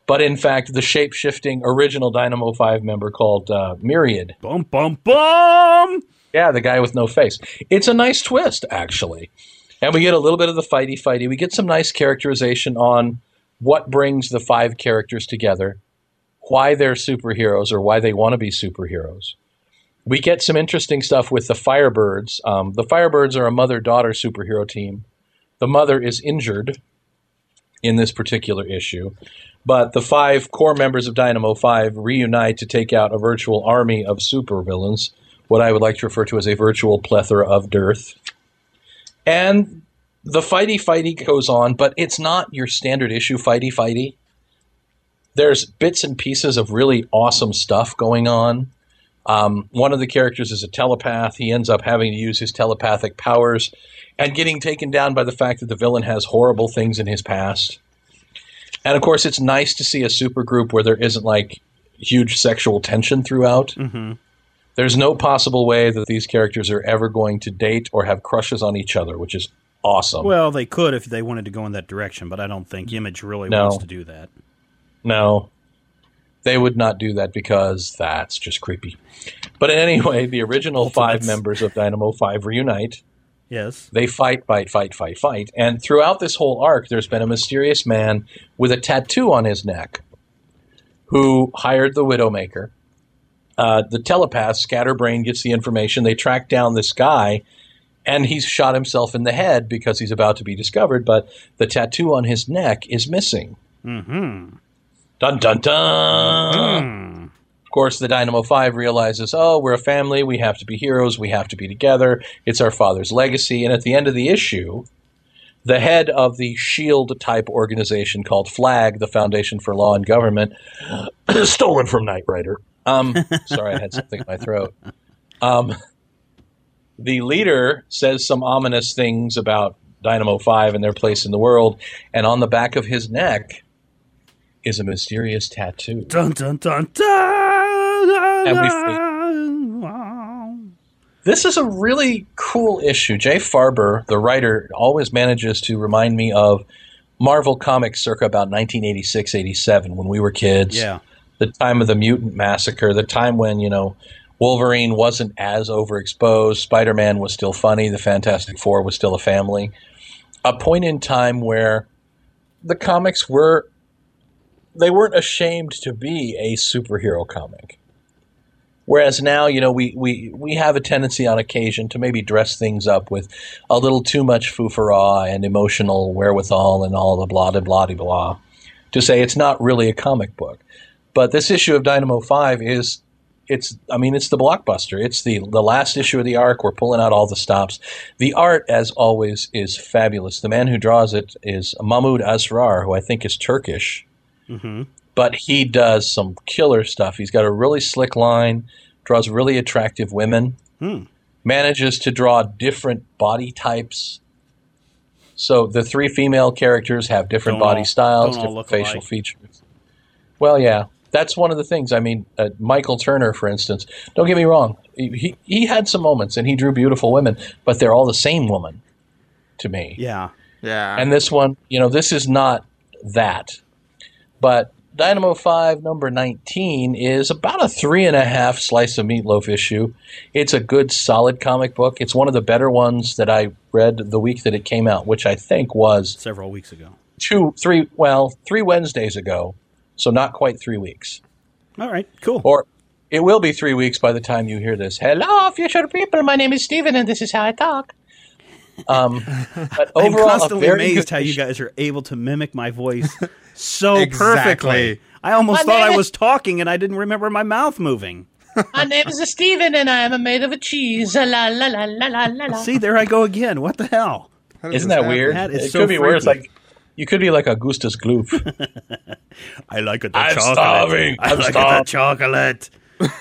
but in fact the shape shifting original Dynamo 5 member called uh, Myriad. Bum bum bum. Yeah, the guy with no face. It's a nice twist, actually. And we get a little bit of the fighty fighty. We get some nice characterization on what brings the five characters together. why they're superheroes or why they want to be superheroes. We get some interesting stuff with the Firebirds. Um, the Firebirds are a mother daughter superhero team. The mother is injured in this particular issue, but the five core members of Dynamo 5 reunite to take out a virtual army of supervillains, what I would like to refer to as a virtual plethora of dearth. And the fighty fighty goes on, but it's not your standard issue fighty fighty. There's bits and pieces of really awesome stuff going on. Um, one of the characters is a telepath. He ends up having to use his telepathic powers and getting taken down by the fact that the villain has horrible things in his past. And of course, it's nice to see a supergroup where there isn't like huge sexual tension throughout. Mm-hmm. There's no possible way that these characters are ever going to date or have crushes on each other, which is awesome. Well, they could if they wanted to go in that direction, but I don't think Image really No. wants to do that. No, they would not do that because that's just creepy. But anyway, the original five members of Dynamo 5 reunite. Yes. They fight, fight, fight, fight, fight. And throughout this whole arc, there's been a mysterious man with a tattoo on his neck who hired the Widowmaker. Uh, the telepath, Scatterbrain, gets the information. They track down this guy, and he's shot himself in the head because he's about to be discovered, but the tattoo on his neck is missing. Mm-hmm. Dun dun dun! Hmm. Of course, the Dynamo 5 realizes, oh, we're a family, we have to be heroes, we have to be together, it's our father's legacy. And at the end of the issue, the head of the SHIELD type organization called FLAG, the Foundation for Law and Government, stolen from Knight Rider. Um, sorry, I had something in my throat. Um, the leader says some ominous things about Dynamo 5 and their place in the world, and on the back of his neck is a mysterious tattoo. Dun dun dun dun. And This is a really cool issue. Jay Faerber, the writer, always manages to remind me of Marvel Comics circa about 1986 87 when we were kids. Yeah. The time of the mutant massacre, the time when, you know, Wolverine wasn't as overexposed, Spider Man was still funny, the Fantastic Four was still a family. A point in time where the comics were they weren't ashamed to be a superhero comic. Whereas now, you know, we, we, we have a tendency on occasion to maybe dress things up with a little too much foo-for-ah and emotional wherewithal and all the blah, blah, blah, blah, to say it's not really a comic book. But this issue of Dynamo 5 is, it's, I mean, it's the blockbuster. It's the, the last issue of the arc. We're pulling out all the stops. The art, as always, is fabulous. The man who draws it is Mahmud Asrar, who I think is Turkish Mm-hmm. but he does some killer stuff. He's got a really slick line, draws really attractive women, Hmm. manages to draw different body types. So the three female characters have different Don't body all- styles, different facial alike. features. Well, yeah, that's one of the things. I mean, uh, Michael Turner, for instance. Don't get me wrong; he, he he had some moments, and he drew beautiful women, but they're all the same woman to me. Yeah. Yeah. And this one, you know, this is not that. But Dynamo 5, number 19, is about a three and a half slice of meatloaf issue. It's a good, solid comic book. It's one of the better ones that I read the week that it came out, which I think was Several weeks ago. two, three, well, three Wednesdays ago. So not quite three weeks. All right. Cool. Or it will be three weeks by the time you hear this. Hello, future people. My name is Steven, and this is how I talk. Um, but I'm constantly amazed good how you guys are able to mimic my voice so Exactly. perfectly. I almost My thought name I is- was talking and I didn't remember my mouth moving. My name is Steven, and I am made of a cheese. La la la la la la la. See, there I go again. What the hell? Isn't that happen? weird? That is it so could be weird. It's like you could be like Augustus Gloop. I like it. The I'm chocolate. starving. I I'm like it, the chocolate.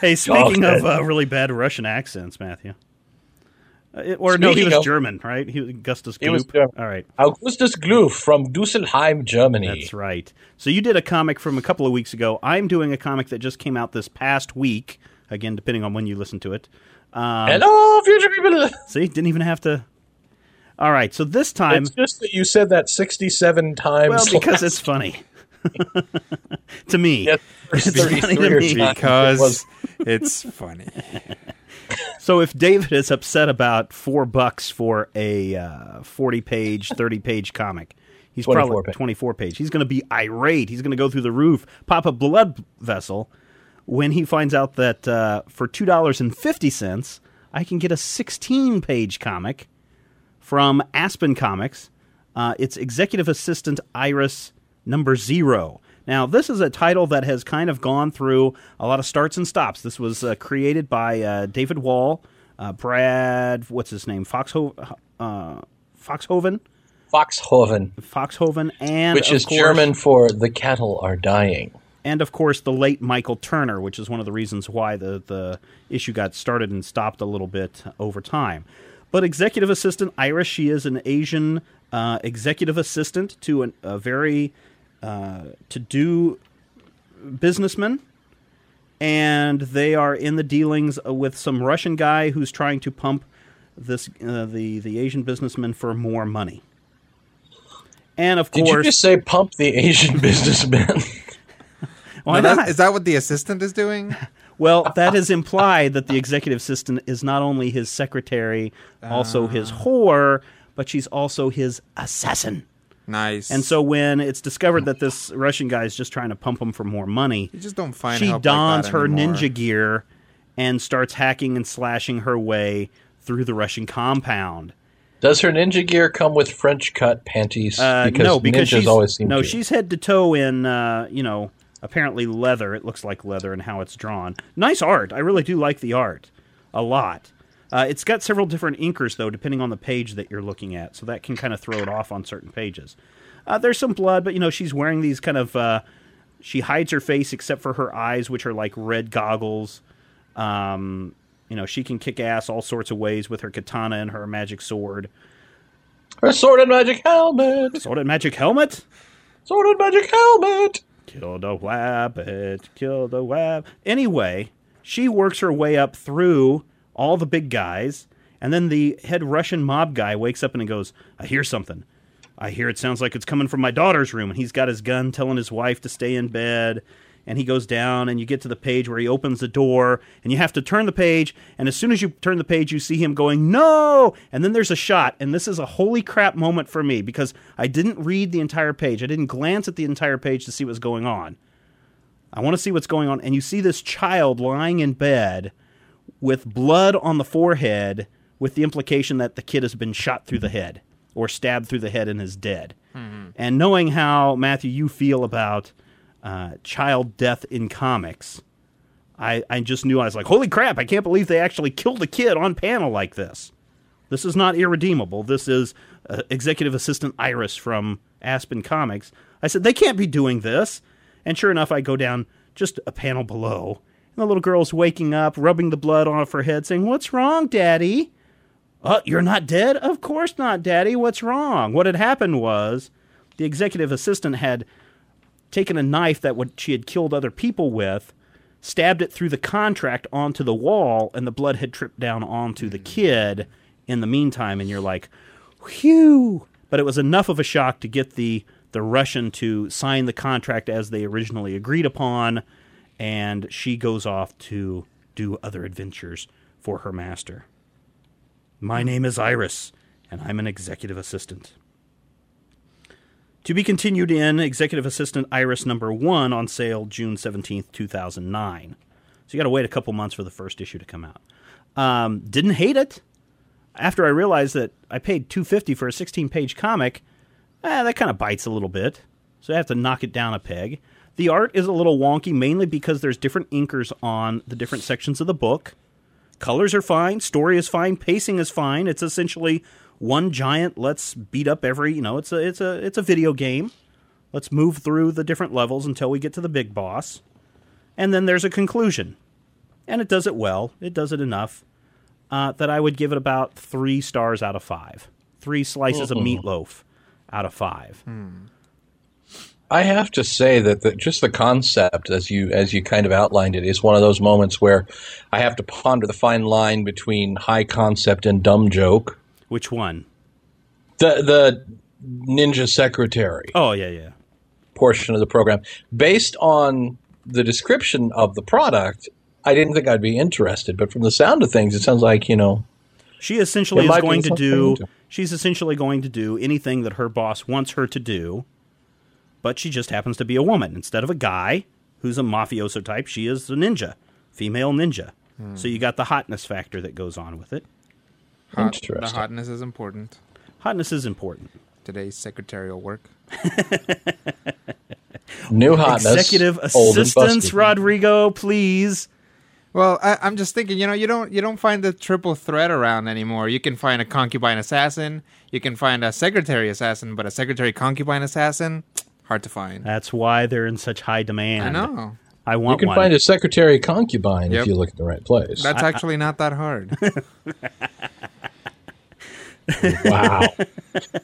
Hey, speaking Chocolate. of uh, really bad Russian accents, Matthew. Uh, it- or no, he was of- German, right? He was Augustus Gloop. He was German. All right, Augustus Gloop from Dusselheim, Germany. that's right. So you did a comic from a couple of weeks ago. I'm doing a comic that just came out this past week. Again, depending on when you listen to it. Um, Hello, future people. See, didn't even have to. All right, so this time, It's just that you said that 67 times. well, because last- it's funny to me. Yeah, first It's funny to me. Because It it's funny. So if David is upset about four bucks for a uh, forty-page, thirty-page comic, He's 24 probably page. 24 page. He's going to be irate. He's going to go through the roof, pop a blood vessel when he finds out that uh, for $2.50, I can get a 16 page comic from Aspen Comics. Uh, it's Executive Assistant Iris number zero. Now, this is a title that has kind of gone through a lot of starts and stops. This was uh, created by uh, David Wohl, uh, Brad, what's his name? Foxho- uh, Foxhoven? Foxhoven, Foxhoven, and which of is course- German for the cattle are dying. and of course the late Michael Turner, which is one of the reasons why the the issue got started and stopped a little bit over time. But executive assistant Iris, she is an Asian uh, executive assistant to an, a very uh, to do businessmen, and they are in the dealings with some Russian guy who's trying to pump this uh, the the Asian businessman for more money. And of Did course, you just say pump the Asian businessman? why Now, not? that, is that what the assistant is doing? Well, that is implied that the executive assistant is not only his secretary, also his whore, but she's also his assassin. Nice. And so when it's discovered that this Russian guy is just trying to pump him for more money, you just don't find she help dons like that her anymore. ninja gear and starts hacking and slashing her way through the Russian compound. Does her ninja gear come with French cut panties? Uh, because no, because ninjas she's always seem no, to. she's head to toe in uh, you know apparently leather. It looks like leather and how it's drawn. Nice art. I really do like the art a lot. Uh, it's got several different inkers though, depending on the page that you're looking at, so that can kind of throw it off on certain pages. Uh, there's some blood, but you know she's wearing these kind of. Uh, she hides her face except for her eyes, which are like red goggles. Um, you know she can kick ass all sorts of ways with her katana and her magic sword. her sword and magic helmet. Sword and magic helmet. Sword and magic helmet. Kill the wabbit, kill the wab. Anyway, she works her way up through all the big guys, and then the head Russian mob guy wakes up and he goes, I hear something. I hear it sounds like it's coming from my daughter's room. And he's got his gun telling his wife to stay in bed. And he goes down, and you get to the page where he opens the door, and you have to turn the page. And as soon as you turn the page, you see him going, No! And then there's a shot. And this is a holy crap moment for me because I didn't read the entire page. I didn't glance at the entire page to see what's going on. I want to see what's going on. And you see this child lying in bed with blood on the forehead, with the implication that the kid has been shot through the head or stabbed through the head and is dead. And knowing how, Matthew, you feel about uh, child death in comics, I, I just knew I was like, holy crap, I can't believe they actually killed a kid on panel like this. This is not irredeemable. This is uh, executive assistant Iris from Aspen Comics. I said, they can't be doing this. And sure enough, I go down just a panel below, and the little girl's waking up, rubbing the blood off her head, saying, What's wrong, Daddy? Uh, you're not dead? Of course not, Daddy. What's wrong? What had happened was the executive assistant had taken a knife that she had killed other people with, stabbed it through the contract onto the wall, and the blood had tripped down onto the kid in the meantime. And you're like, whew. But it was enough of a shock to get the, the Russian to sign the contract as they originally agreed upon, and she goes off to do other adventures for her master. My name is Iris, and I'm an executive assistant. To be continued in Executive Assistant Iris number one on sale June 17th, 2009. So you got to wait a couple months for the first issue to come out. Um, didn't hate it. After I realized that I paid 250 for a 16 page comic, eh, that kind of bites a little bit. So I have to knock it down a peg. The art is a little wonky, mainly because there's different inkers on the different sections of the book. Colors are fine, story is fine, pacing is fine. It's essentially one giant let's beat up every, you know, it's a it's a it's a video game. Let's move through the different levels until we get to the big boss. And then there's a conclusion. And it does it well. It does it enough uh, that I would give it about three stars out of five. Three slices of meatloaf out of five. I have to say that the, just the concept, as you as you kind of outlined it, is one of those moments where I have to ponder the fine line between high concept and dumb joke. Which one? The the ninja secretary Oh, yeah, yeah. portion of the program, based on the description of the product, I didn't think I'd be interested. But from the sound of things, it sounds like you know She essentially is going to do She's essentially going to do anything that her boss wants her to do, but she just happens to be a woman. Instead of a guy who's a mafioso type, she is a ninja, female ninja. So you got the hotness factor that goes on with it. Hot, the hotness is important. Hotness is important. Today's secretarial work. New hotness. Executive assistance. Rodrigo, please. Well, I, I'm just thinking, you know, you don't you don't find the triple threat around anymore. You can find a concubine assassin, you can find a secretary assassin, but a secretary concubine assassin, hard to find. That's why they're in such high demand. I know. I want. You can one. find a secretary concubine Yep. if you look in the right place. That's actually not that hard. Wow.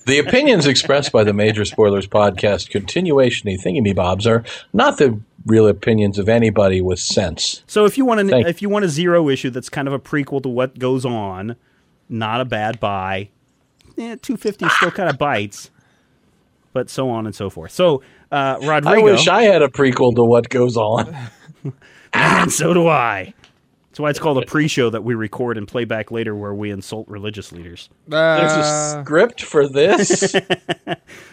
the opinions expressed by the Major Spoilers podcast continuation thingy me bobs are not the real opinions of anybody with sense. So if you want to, Thank- if you want a zero issue that's kind of a prequel to what goes on, not a bad buy. Eh, two fifty still kind of bites, but so on and so forth. So uh, I wish I had a prequel to what goes on. and so do I. That's why it's called a pre-show that we record and play back later, where we insult religious leaders. There's a Uh, script for this.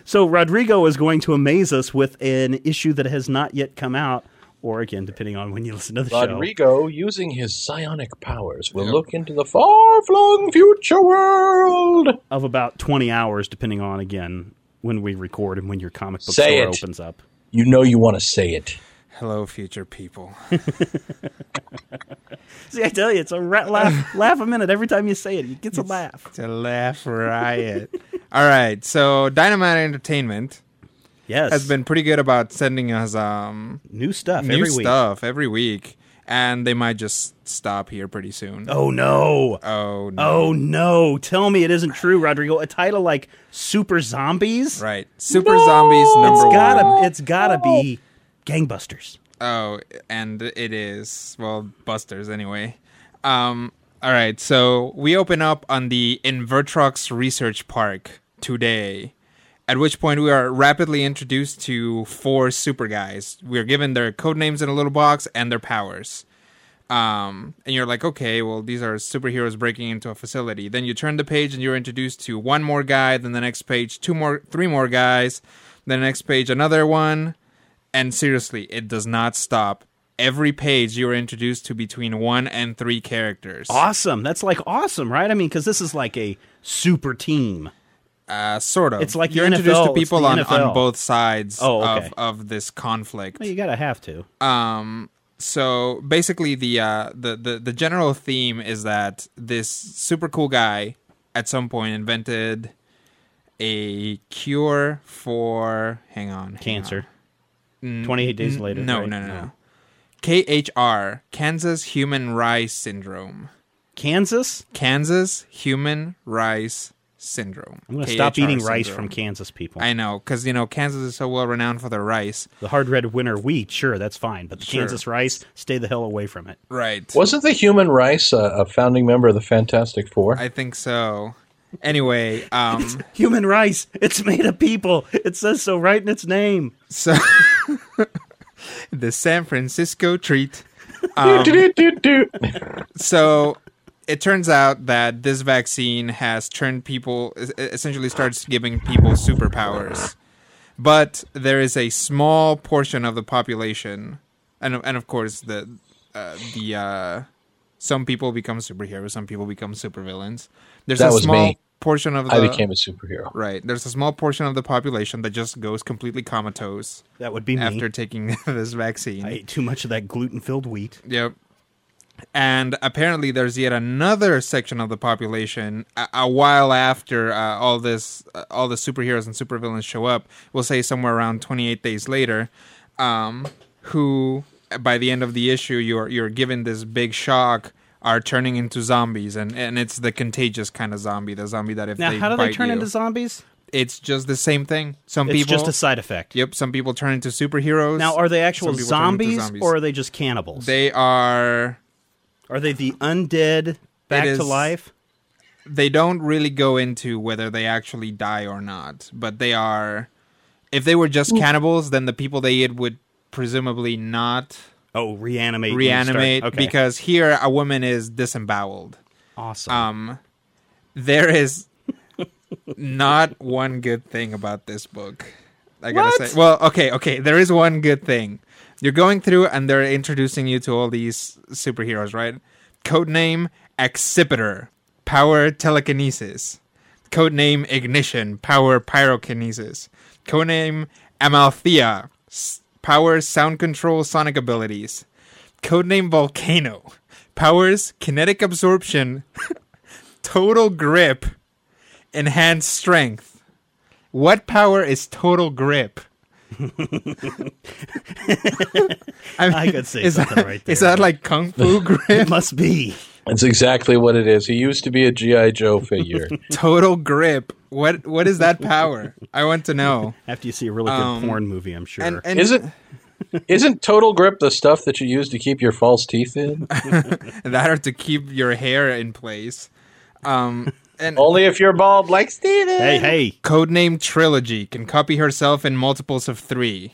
So Rodrigo is going to amaze us with an issue that has not yet come out, or again, depending on when you listen to the show. Rodrigo, using his psionic powers, will look into the far-flung future world. of about 20 hours, depending on, again, when we record and when your comic book Say store it. opens up. You know you want to say it. hello, future people. See, I tell you, it's a ra- laugh, laugh a minute every time you say it. It gets a laugh. It's a laugh riot. All right, so Dynamite Entertainment Yes. has been pretty good about sending us um new stuff new every week. stuff every week, and they might just stop here pretty soon. Oh, no. Oh no! Oh, no. Tell me it isn't true, Rodrigo. A title like Super Zombies? Right, Super Zombies number It's one. gotta, it's gotta be gangbusters. Oh, and it is well Busters anyway. Um, all right, so we open up on the Invertrox Research Park today. At which point we are rapidly introduced to four super guys. We are given their code names in a little box and their powers. Um, and you're like, okay, well, these are superheroes breaking into a facility. Then you turn the page and you're introduced to one more guy. Then the next page, two more, three more guys. Then the next page, another one. And seriously, it does not stop. Every page you are introduced to between one and three characters. Awesome. That's like awesome, right? I mean, because this is like a super team. Uh, sort of. It's like you're introduced NFL, to people on, NFL. on both sides Oh, okay. of, of this conflict. Well, you gotta have to. Um, so basically, the, uh, the the the general theme is that this super cool guy at some point invented a cure for hang on hang Cancer. on. 28 days later. No, right? no, no, no. KHR Kansas Human Rice Syndrome. Kansas? Kansas Human Rice Syndrome. I'm going to stop KHR eating rice from Kansas people. I know, because you know Kansas is so well renowned for their rice. the hard red winter wheat, sure, that's fine. But the Sure. Kansas rice, stay the hell away from it. Right. Wasn't the human rice a, a founding member of the Fantastic Four? I think so. Anyway, um, Human rice, it's made of people. It says so right in its name. so the San Francisco treat. Um, so it turns out that this vaccine has turned people essentially starts giving people superpowers but there is a small portion of the population and and of course the uh, the uh, some people become superheroes some people become supervillains there's That a was small me. portion of the I became a superhero. right there's a small portion of the population that just goes completely comatose That would be me. after taking this vaccine I ate too much of that gluten filled wheat. Yep. And apparently, there's yet another section of the population. A, a while after uh, all this, uh, all the superheroes and supervillains show up, we'll say somewhere around 28 days later, um, who by the end of the issue, you're you're given this big shock, are turning into zombies, and and it's the contagious kind of zombie, the zombie that if Now, they how do they turn you, into zombies? it's just the same thing. Some It's people just a side effect. Yep, some people turn into superheroes. Now, are they actual Some people turn into zombies, zombies. or are they just cannibals? they are are they the undead back It to life? they don't really go into whether they actually die or not, but they are. If they were just cannibals, then the people they eat would presumably not Oh, reanimate. when you start- reanimate Okay. because here a woman is disemboweled. awesome. Um, there is not one good thing about this book. I gotta say. Well, okay, okay. There is one good thing. You're going through and they're introducing you to all these superheroes, right? Codename Accipiter, power telekinesis. Codename Ignition, power pyrokinesis. Codename Amalthea, power sound control sonic abilities. Codename Volcano, powers kinetic absorption, total grip, enhanced strength. What power is total grip? I, I could say is something that, right Is there. that like kung fu grip? It must be. That's exactly what it is. He used to be a GI Joe figure. total grip. What what is that power? I want to know. After you see a really good Um, porn movie, I'm sure. And, and Isn't isn't total grip the stuff that you use to keep your false teeth in? that or to keep your hair in place. Um, and Only if you're bald like Steven. hey, hey, codename trilogy can copy herself in multiples of three.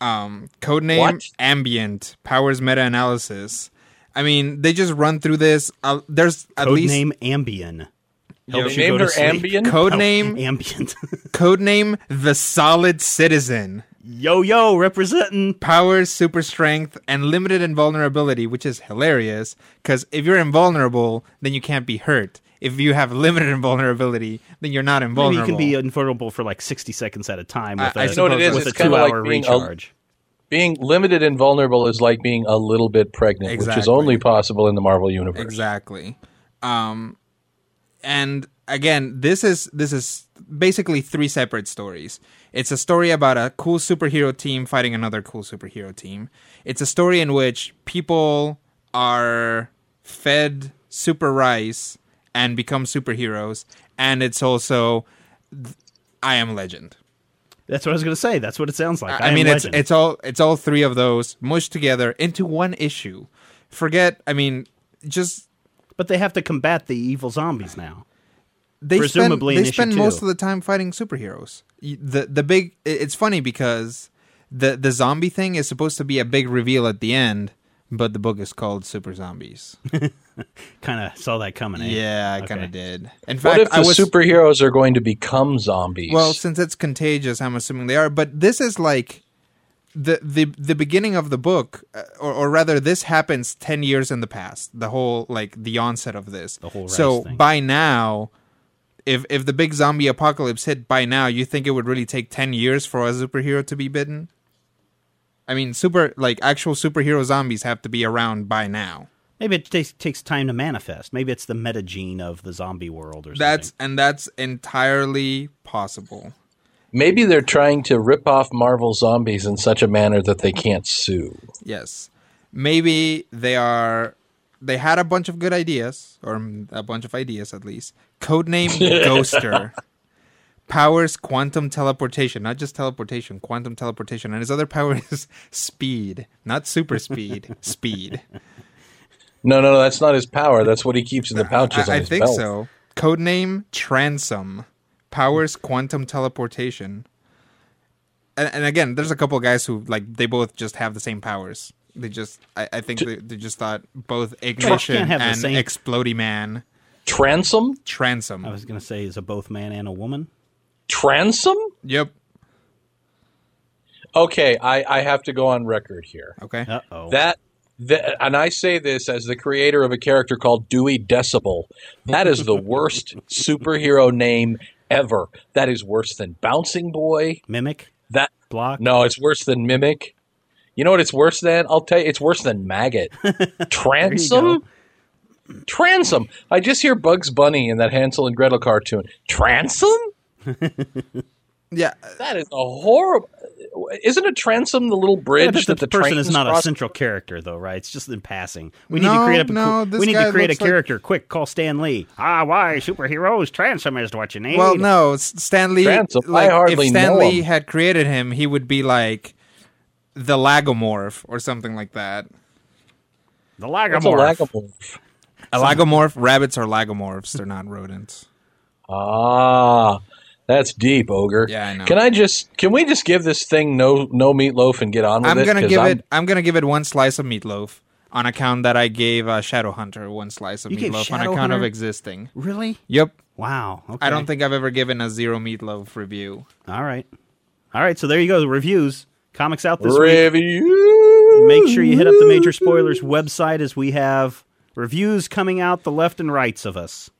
Um, codename What? ambient powers meta analysis. I mean, they just run through this. Uh, there's at least codename Ambien. They Helps you named go her to sleep. Ambien. codename Ambient. codename the solid citizen. yo, yo, representing. powers, super strength, and limited invulnerability, which is hilarious because if you're invulnerable, then you can't be hurt. If you have limited invulnerability, then you're not Maybe invulnerable. you can be invulnerable for like 60 seconds at a time with I- I a, know what it is? with It's a kinda like two-hour being a- recharge. Being limited and vulnerable is like being a little bit pregnant, which is only possible in the Marvel universe. exactly. Um, and again, this is this is basically three separate stories. It's a story about a cool superhero team fighting another cool superhero team. It's a story in which people are fed super rice and become superheroes, and it's also I am legend. That's what I was going to say. That's what it sounds like. I, am mean, it's Legend. it's all it's all three of those mushed together into one issue. Forget, I mean, just But they have to combat the evil zombies now. they Presumably spend, they spend two. most of the time fighting superheroes. The the big it's funny because the the zombie thing is supposed to be a big reveal at the end, but the book is called Super Zombies. Kind of saw that coming. Eh? yeah, I Okay. kind of did. In fact, What if the I was superheroes are going to become zombies? Well, since it's contagious, I'm assuming they are. But this is like the the the beginning of the book, uh, or, or rather, this happens ten years in the past. The whole like the onset of this. The whole so thing. by now, if if the big zombie apocalypse hit by now, you think it would really take ten years for a superhero to be bitten? I mean, super like actual superhero zombies have to be around by now. Maybe it takes takes time to manifest. Maybe it's the metagene of the zombie world or something. That's and that's entirely possible. maybe they're trying to rip off Marvel zombies in such a manner that they can't sue. Yes. Maybe they are they had a bunch of good ideas or a bunch of ideas at least. Codename Ghoster. Powers quantum teleportation, not just teleportation, quantum teleportation. And his other power is speed, not super speed, speed. No, no, no, that's not his power. That's what he keeps in the pouches I, on I his think belt. so. Codename Transom. Powers quantum teleportation. And, and again, there's a couple guys who like they both just have the same powers. They just, I, I think they, they just thought both ignition and same- explodey man Transom? transom. I was going to say is a both man and a woman. Transom? Yep. Okay, I, I have to go on record here. Okay. Uh oh. That, that, and I say this as the creator of a character called Dewey Decibel. That is the worst superhero name ever. That is worse than Bouncing Boy. Mimic That block. no, it's worse than Mimic. You know what it's worse than? I'll tell you, it's worse than Maggot. Transom. Transom. I just hear Bugs Bunny in that Hansel and Gretel cartoon. Transom. Yeah. That is a horrible. Isn't a transom the little bridge but that the, the, person is not a cross? central character, though, right? It's just in passing. We need No, to create a no, we need to create a looks like- character. Quick, call Stan Lee. Ah, why superheroes? Transom is what you need. Well, no, S- Stanley. Transom? I hardly if know Stanley him. had created him, he would be like the Lagomorph or something like that. the What's a Lagomorph. lagomorph? A Lagomorph. Rabbits are Lagomorphs. They're not rodents. Ah, that's deep, ogre. Yeah, I know. Can I just? Can we just give this thing no no meatloaf and get on with I'm it? gonna 'Cause give I'm- it. I'm gonna give it one slice of meatloaf on account that I gave uh, Shadowhunter one slice of meatloaf on account Shadowhunter? of existing. Really? Yep. Wow. Okay. I don't think I've ever given a zero meatloaf review. All right. All right. So there you go. The reviews. Comics out this week. Review. Make sure you hit up the Major Spoilers website as we have reviews coming out the left and rights of us.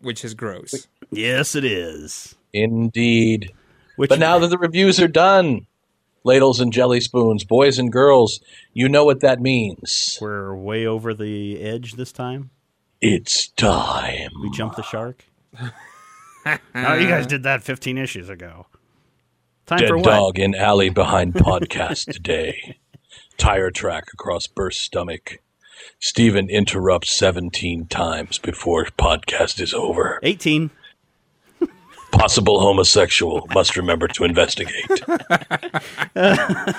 which is gross. Yes, it is. Indeed. Which But now that the reviews are done, ladles and jelly spoons, boys and girls, you know what that means. we're way over the edge this time. It's time. We jumped the shark. oh, you guys did that 15 issues ago. Time Dead for what? dog in alley behind podcast today. Tire track across burst stomach. Steven interrupts 17 times before podcast is over. 18. Possible homosexual must remember to investigate.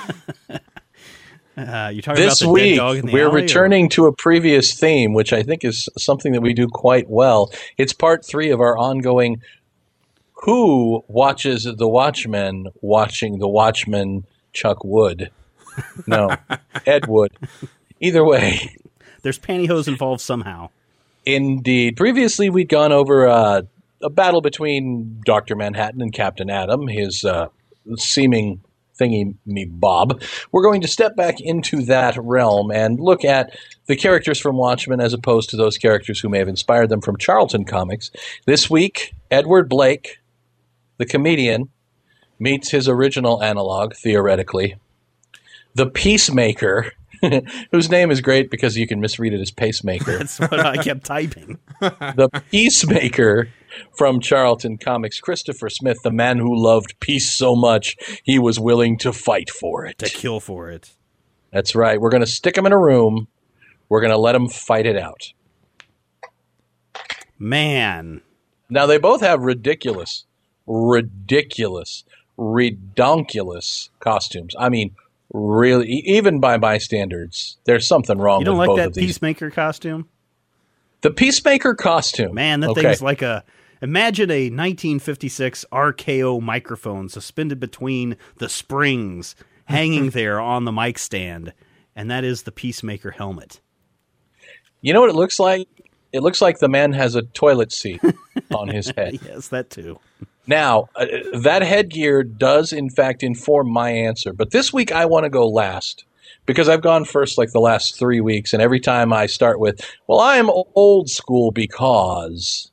Uh, you talking this about the week dead dog in the we're alley, or- returning to a previous theme which i think is something that we do quite well. It's part three of our ongoing who watches the watchmen watching the watchman chuck wood. No ed wood. Either way. There's pantyhose involved somehow. indeed. Previously we'd gone over uh, a battle between dr manhattan and captain atom his uh, seeming thingy me bob. We're going to step back into that realm and look at the characters from watchmen as opposed to those characters who may have inspired them from charlton comics. This week edward blake the comedian meets his original analog theoretically. The peacemaker whose name is great because you can misread it as pacemaker That's what I kept typing. the peacemaker from Charlton Comics, Christopher Smith, the man who loved peace so much he was willing to fight for it, To kill for it. That's right. We're going to stick him in a room. We're going to let him fight it out. Man. Now they both have ridiculous, ridiculous, redonkulous costumes. I mean, really, even by my standards, there's something wrong You don't with like both that of these. Peacemaker costume? the peacemaker costume, Man, that okay. thing's like a. Imagine a 1956 RKO microphone suspended between the springs, hanging there on the mic stand, and that is the Peacemaker helmet. You know what it looks like? It looks like the man has a toilet seat on his head. Yes, that too. Now, uh, that headgear does, in fact, inform my answer. But this week I want to go last because I've gone first like the last three weeks. And every time I start with, well, I'm old school because.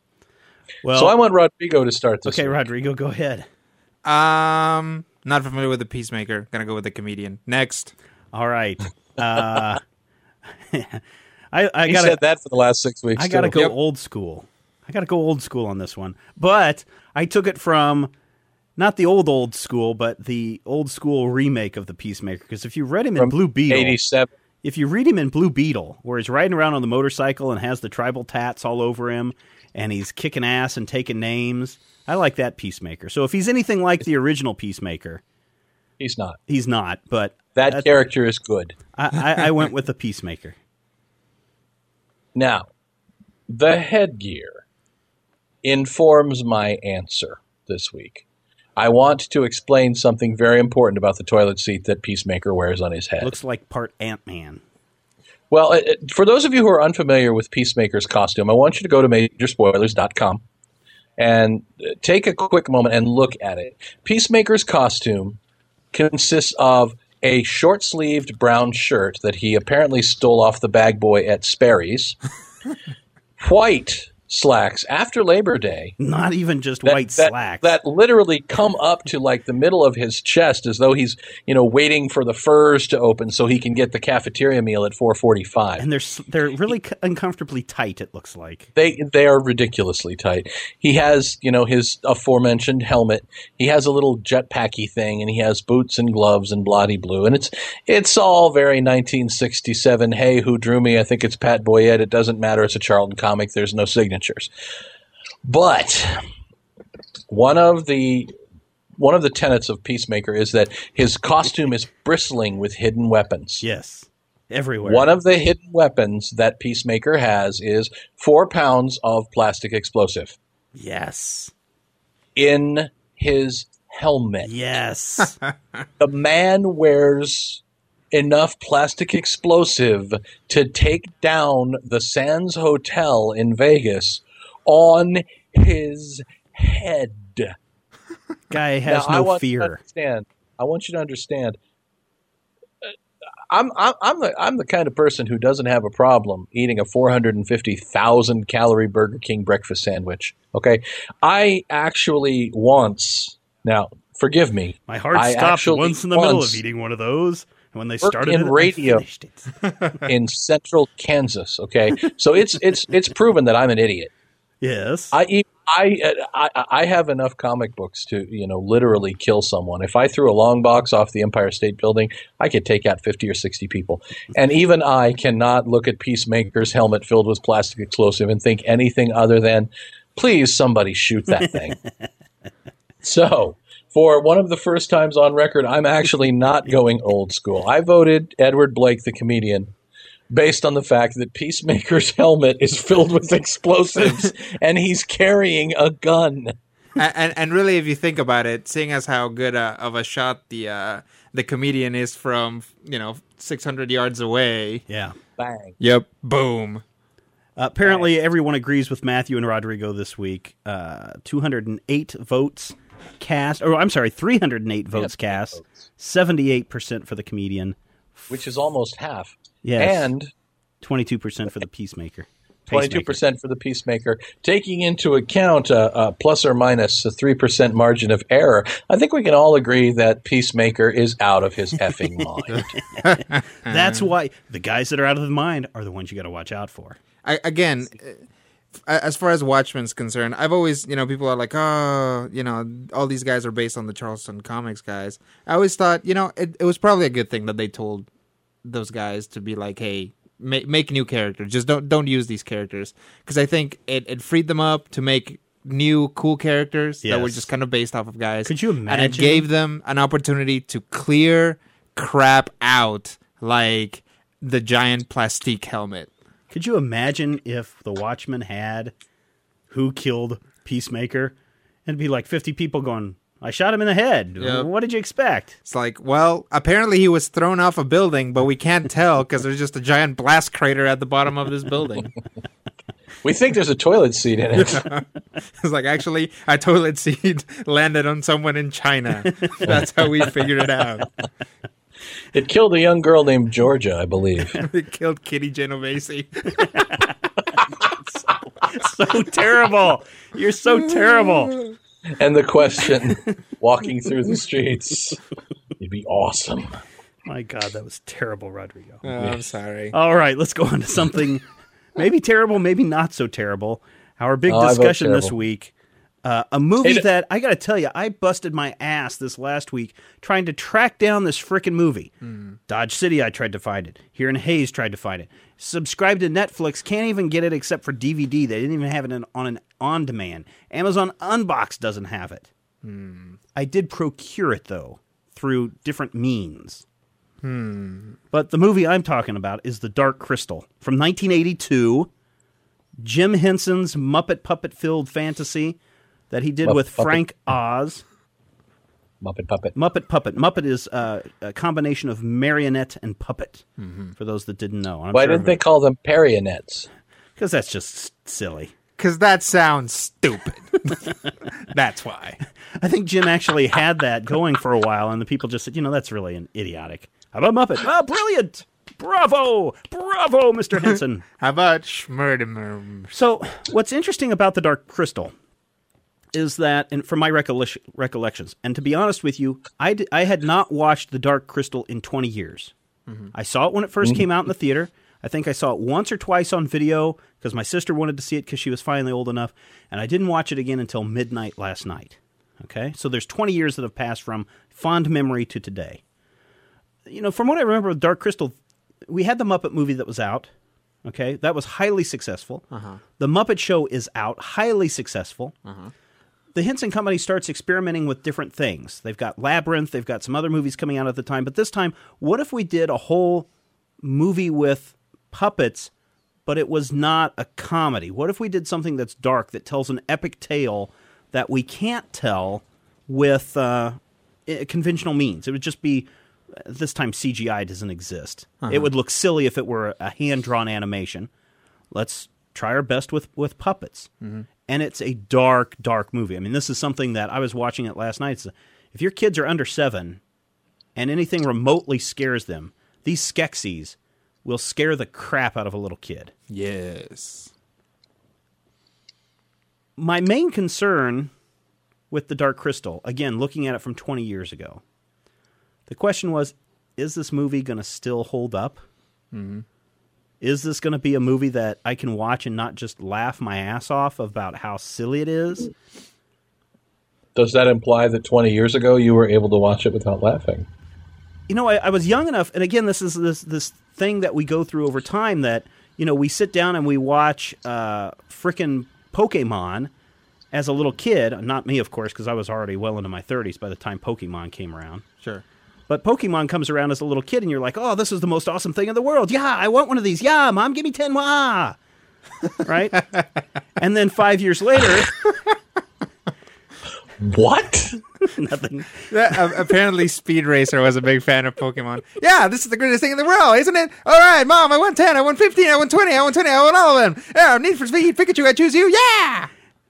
Well, so I want Rodrigo to start this. okay, week. Rodrigo, go ahead. Um, not familiar with the Peacemaker. Gonna go with the comedian. Next. All right. Uh, I, I He gotta, said that for the last six weeks. I gotta too. go old school. I gotta go old school on this one. But I took it from not the old old school, but the old school remake of the Peacemaker. Because if you read him in Blue Beetle, 87. if you read him in Blue Beetle, where he's riding around on the motorcycle and has the tribal tats all over him, and he's kicking ass and taking names, I like that Peacemaker. So if he's anything like the original Peacemaker, He's not. he's not. But That character is good. I, I, I went with the Peacemaker. Now, the headgear informs my answer this week. I want to explain something very important about the toilet seat that Peacemaker wears on his head. Looks like part Ant Man. Well, it, it- for those of you who are unfamiliar with Peacemaker's costume, I want you to go to majorspoilers.com and take a quick moment and look at it. Peacemaker's costume consists of a short sleeved brown shirt that he apparently stole off the bag boy at Sperry's, white slacks after Labor Day, Not even just that, white that, slacks. that literally come up to like the middle of his chest as though he's you know waiting for the furs to open so he can get the cafeteria meal at 445 and they're they're really c- uncomfortably tight. It looks like. they they are ridiculously tight. He has you know his aforementioned helmet. He has a little jetpacky thing and he has boots and gloves and bloody blue. And it's it's all very 1967 hey who drew me? I think it's pat boyette. It doesn't matter. It's a charlton comic. There's no signatures but one of the one of the tenets of Peacemaker is that his costume is bristling with hidden weapons. Yes, everywhere. One of the hidden weapons that Peacemaker has is four pounds of plastic explosive yes, in his helmet. yes. The man wears enough plastic explosive to take down the Sands Hotel in Vegas on his head. Guy has Now, I no want to fear. understand. I want you to understand. I'm I'm I'm the I'm the kind of person who doesn't have a problem eating a 450,000 calorie Burger King breakfast sandwich. Okay, I actually once now forgive me. My heart I stopped once in the middle of eating one of those. When they worked started in it, radio. it. in central Kansas. Okay, so it's it's it's proven that I'm an idiot. Yes. I. I, uh, I I have enough comic books to you know literally kill someone. If I threw a long box off the Empire State Building, I could take out fifty or sixty people. And even I cannot look at Peacemaker's helmet filled with plastic explosive and think anything other than, please somebody shoot that thing. so for one of the first times on record, I'm actually not going old school. I voted Edward Blake, the comedian, based on the fact that Peacemaker's helmet is filled with explosives and he's carrying a gun. and, and and really, if you think about it, seeing as how good uh, of a shot the uh, the comedian is from you know 600 yards away. yeah. Bang. Yep. Boom. Uh, apparently, everyone agrees with Matthew and Rodrigo this week. Uh, 208 votes cast, or I'm sorry, 308 votes cast, 78% for the comedian, Which is almost half. Yes. And 22% for the peacemaker. Twenty-two percent for the peacemaker, taking into account a, a plus or minus a three percent margin of error. I think we can all agree that peacemaker is out of his effing mind. That's why the guys that are out of the mind are the ones you got to watch out for. I, again, uh, as far as Watchmen's concerned, I've always, you know, people are like, oh, you know, all these guys are based on the Charlton Comics guys. I always thought, you know, it, it was probably a good thing that they told those guys to be like, hey, make, make new characters. Just don't don't use these characters because I think it, it freed them up to make new cool characters that were just kind of based off of guys. Could you imagine? And it gave them an opportunity to clear crap out like the giant plastique helmet. Could you imagine if the Watchmen had who killed Peacemaker? It'd be like 50 people going, I shot him in the head. Yep. What did you expect? It's like, well, apparently he was thrown off a building, but we can't tell because there's just a giant blast crater at the bottom of this building. we think there's a toilet seat in it. it's like, actually, a toilet seat landed on someone in China. That's how we figured it out. It killed a young girl named Georgia, I believe. it killed Kitty Genovese. So terrible. You're so terrible. And the question, walking through the streets, you'd be awesome. My God, that was terrible, Rodrigo. Oh, I'm sorry. All right, let's go on to something maybe terrible, maybe not so terrible. Our big Oh, discussion this week. Uh, a movie that I got to tell you, I busted my ass this last week trying to track down this freaking movie. Hmm. Dodge City, I tried to find it. Here in Hays, tried to find it. Subscribe to Netflix, can't even get it except for DVD. They didn't even have it in, on an on demand. Amazon Unbox doesn't have it. Hmm. I did procure it though through different means. Hmm. But the movie I'm talking about is The Dark Crystal from 1982. Jim Henson's Muppet puppet filled fantasy that he did Muppet with Puppet. Frank Oz. Muppet Puppet. Muppet puppet. Muppet is uh, a combination of marionette and puppet. For those that didn't know, Why didn't they call them Parionettes? Because that's just silly. Because that sounds stupid. That's why. I think Jim actually had that going for a while, and the people just said, you know, that's really an idiotic. How about Muppet? Oh, brilliant! Bravo! Bravo, Mr. Henson. How about Schmurdimer? So, what's interesting about the Dark Crystal is that, and from my recollection, recollections, and to be honest with you, I, d- I had not watched the Dark Crystal in 20 years. Mm-hmm. I saw it when it 1st mm-hmm. came out in the theater. I think I saw it once or twice on video because my sister wanted to see it because she was finally old enough, and I didn't watch it again until midnight last night. Okay, so there's 20 years that have passed from fond memory to today. You know, from what I remember of Dark Crystal, we had the Muppet movie that was out. Okay, that was highly successful. Uh-huh. The Muppet Show is out, highly successful. Uh-huh. The Henson Company starts experimenting with different things. They've got Labyrinth, they've got some other movies coming out at the time, but this time, what if we did a whole movie with puppets, but it was not a comedy? What if we did something that's dark, that tells an epic tale that we can't tell with uh, conventional means? It would just be uh, this time CGI doesn't exist. Uh-huh. It would look silly if it were a hand drawn animation. Let's try our best with with puppets. Mm-hmm. And it's a dark, dark movie. I mean, this is something that I was watching it last night. It's, if your kids are under seven and anything remotely scares them, these Skeksis will scare the crap out of a little kid. Yes. My main concern with the Dark Crystal, again, looking at it from 20 years ago, the question was is this movie going to still hold up? Mm-hmm. Is this going to be a movie that I can watch and not just laugh my ass off about how silly it is? Does that imply that 20 years ago you were able to watch it without laughing? you know, I, I was young enough, and again, this is this this thing that we go through over time. That you know, we sit down and we watch uh, frickin' Pokemon as a little kid. Not me, of course, because I was already well into my thirties by the time Pokemon came around. Sure. But Pokemon comes around as a little kid, and you're like, "Oh, this is the most awesome thing in the world! Yeah, I want one of these! Yeah, mom, give me ten! Wah!" right? and then five years later, What? nothing. That, uh, apparently, Speed Racer was a big fan of Pokemon. Yeah, this is the greatest thing in the world, isn't it? All right, Mom, I want 10, I want 15, I want 20, I want 20, I want all of them. Yeah, Need for Speed, Pikachu, I choose you. Yeah!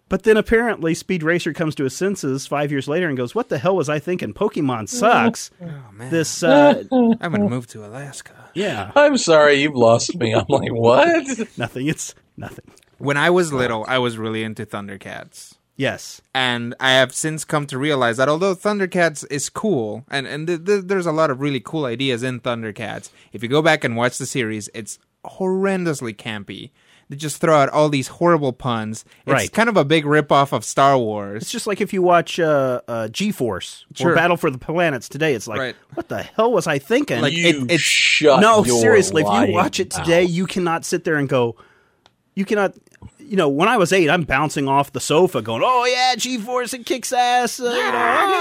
But then apparently Speed Racer comes to his senses five years later and goes, "What the hell was I thinking? Pokemon sucks." Oh, man. This, uh, I'm going to move to Alaska. yeah, I'm sorry, you've lost me. I'm like, what? nothing. It's nothing. When I was little, I was really into Thundercats. Yes, and I have since come to realize that although Thundercats is cool, and and th- th- there's a lot of really cool ideas in Thundercats, if you go back and watch the series, it's horrendously campy. They just throw out all these horrible puns. It's Right. kind of a big ripoff of Star Wars. it's just like if you watch uh, uh, G-Force Sure. or Battle for the Planets today. It's like, Right. what the hell was I thinking? Like, you it- it's- shut no, your seriously, if you watch it today, mouth. you cannot sit there and go, you cannot. You know, when I was eight, I'm bouncing off the sofa, going, "Oh yeah, G-Force, it kicks ass." Uh, you know,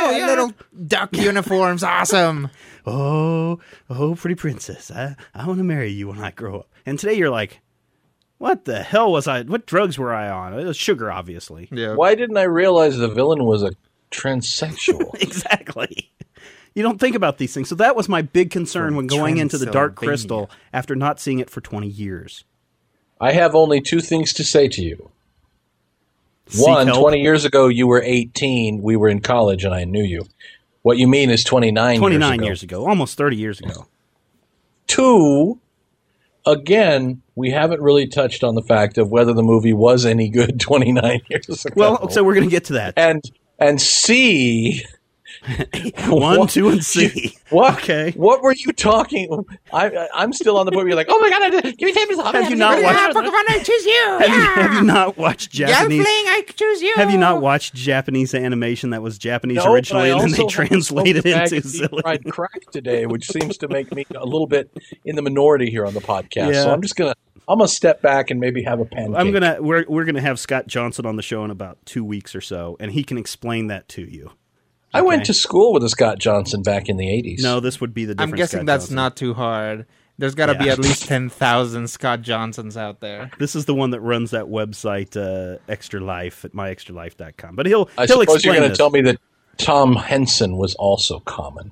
oh, yeah. little duck uniforms, awesome. oh, oh, pretty princess, I, I want to marry you when I grow up. And today you're like, what the hell was I? What drugs were I on? It was sugar, obviously. Yeah. Why didn't I realize the villain was a transsexual? exactly. You don't think about these things. So that was my big concern when going into the Dark Crystal after not seeing it for 20 years. I have only two things to say to you. Seek One, help. 20 years ago, you were 18. We were in college, and I knew you. What you mean is 29, 29 years ago. years ago, almost 30 years ago. Two, again, we haven't really touched on the fact of whether the movie was any good 29 years ago. Well, so we're going to get to that. and and C, One, two, and C. what? Okay. What were you talking? I, I'm still on the point. Where you're like, oh my god, I did- give me ten minutes. Have you not watched? I choose you. Have you, have you not watched Japanese? I choose you. Have you not watched Japanese animation that was Japanese No, originally, and then they translated bag into of deep silly? fried crack today, which seems to make me a little bit in the minority here on the podcast. Yeah. So I'm just gonna I'm gonna step back and maybe have a pancake. I'm gonna we're we're gonna have Scott Johnson on the show in about two weeks or so, and he can explain that to you. I went to school with a Scott Johnson back in the 80s. No, this would be the. I'm guessing Scott that's Johnson. not too hard. There's got to be at least 10,000 Scott Johnsons out there. This is the one that runs that website, uh, Extra Life at myextralife.com. But he'll I he'll suppose you're going to tell me that Tom Henson was also common.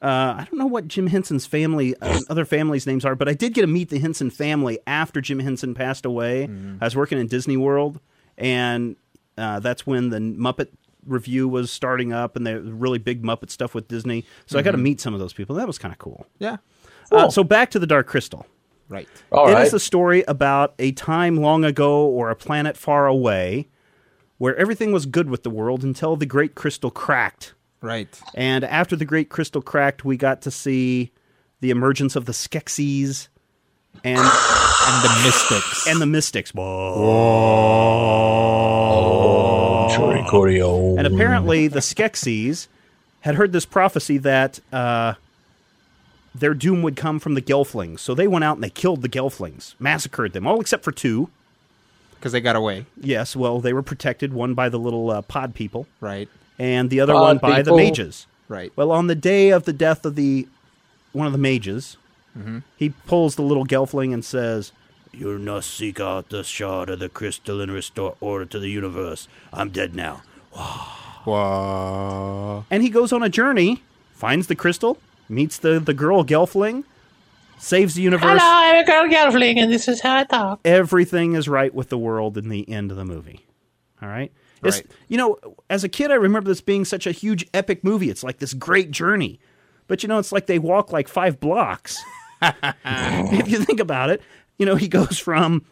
Uh, I don't know what Jim Henson's family, uh, other families' names are, but I did get to meet the Henson family after Jim Henson passed away. I was working in Disney World, and uh, that's when the Muppet review was starting up, and the really big Muppet stuff with Disney. So I got to meet some of those people. That was kind of cool. Yeah. Uh, so back to the Dark Crystal. Right. All It is right. a story about a time long ago or a planet far away where everything was good with the world until the Great Crystal cracked. Right. And after the Great Crystal cracked, we got to see the emergence of the Skeksis and And the Mystics. and the Mystics. Oh, Jory Corio. And apparently, the Skeksis had heard this prophecy that uh, their doom would come from the Gelflings. So they went out and they killed the Gelflings, massacred them, all except for two. Because they got away. Yes, well, they were protected, one by the little uh, pod people, Right. and the other Pod one by the mages. Right. Well, on the day of the death of the one of the mages, he pulls the little Gelfling and says, "You must seek out the shard of the crystal and restore order to the universe. I'm dead now." Whoa. And he goes on a journey, finds the crystal, meets the the girl Gelfling, saves the universe. Hello, I'm a girl gelfling, and this is how I talk. Everything is right with the world in the end of the movie. All right. It's, Right. You know, as a kid, I remember this being such a huge epic movie. It's like this great journey, but you know, it's like they walk like five blocks. if you think about it, you know, he goes from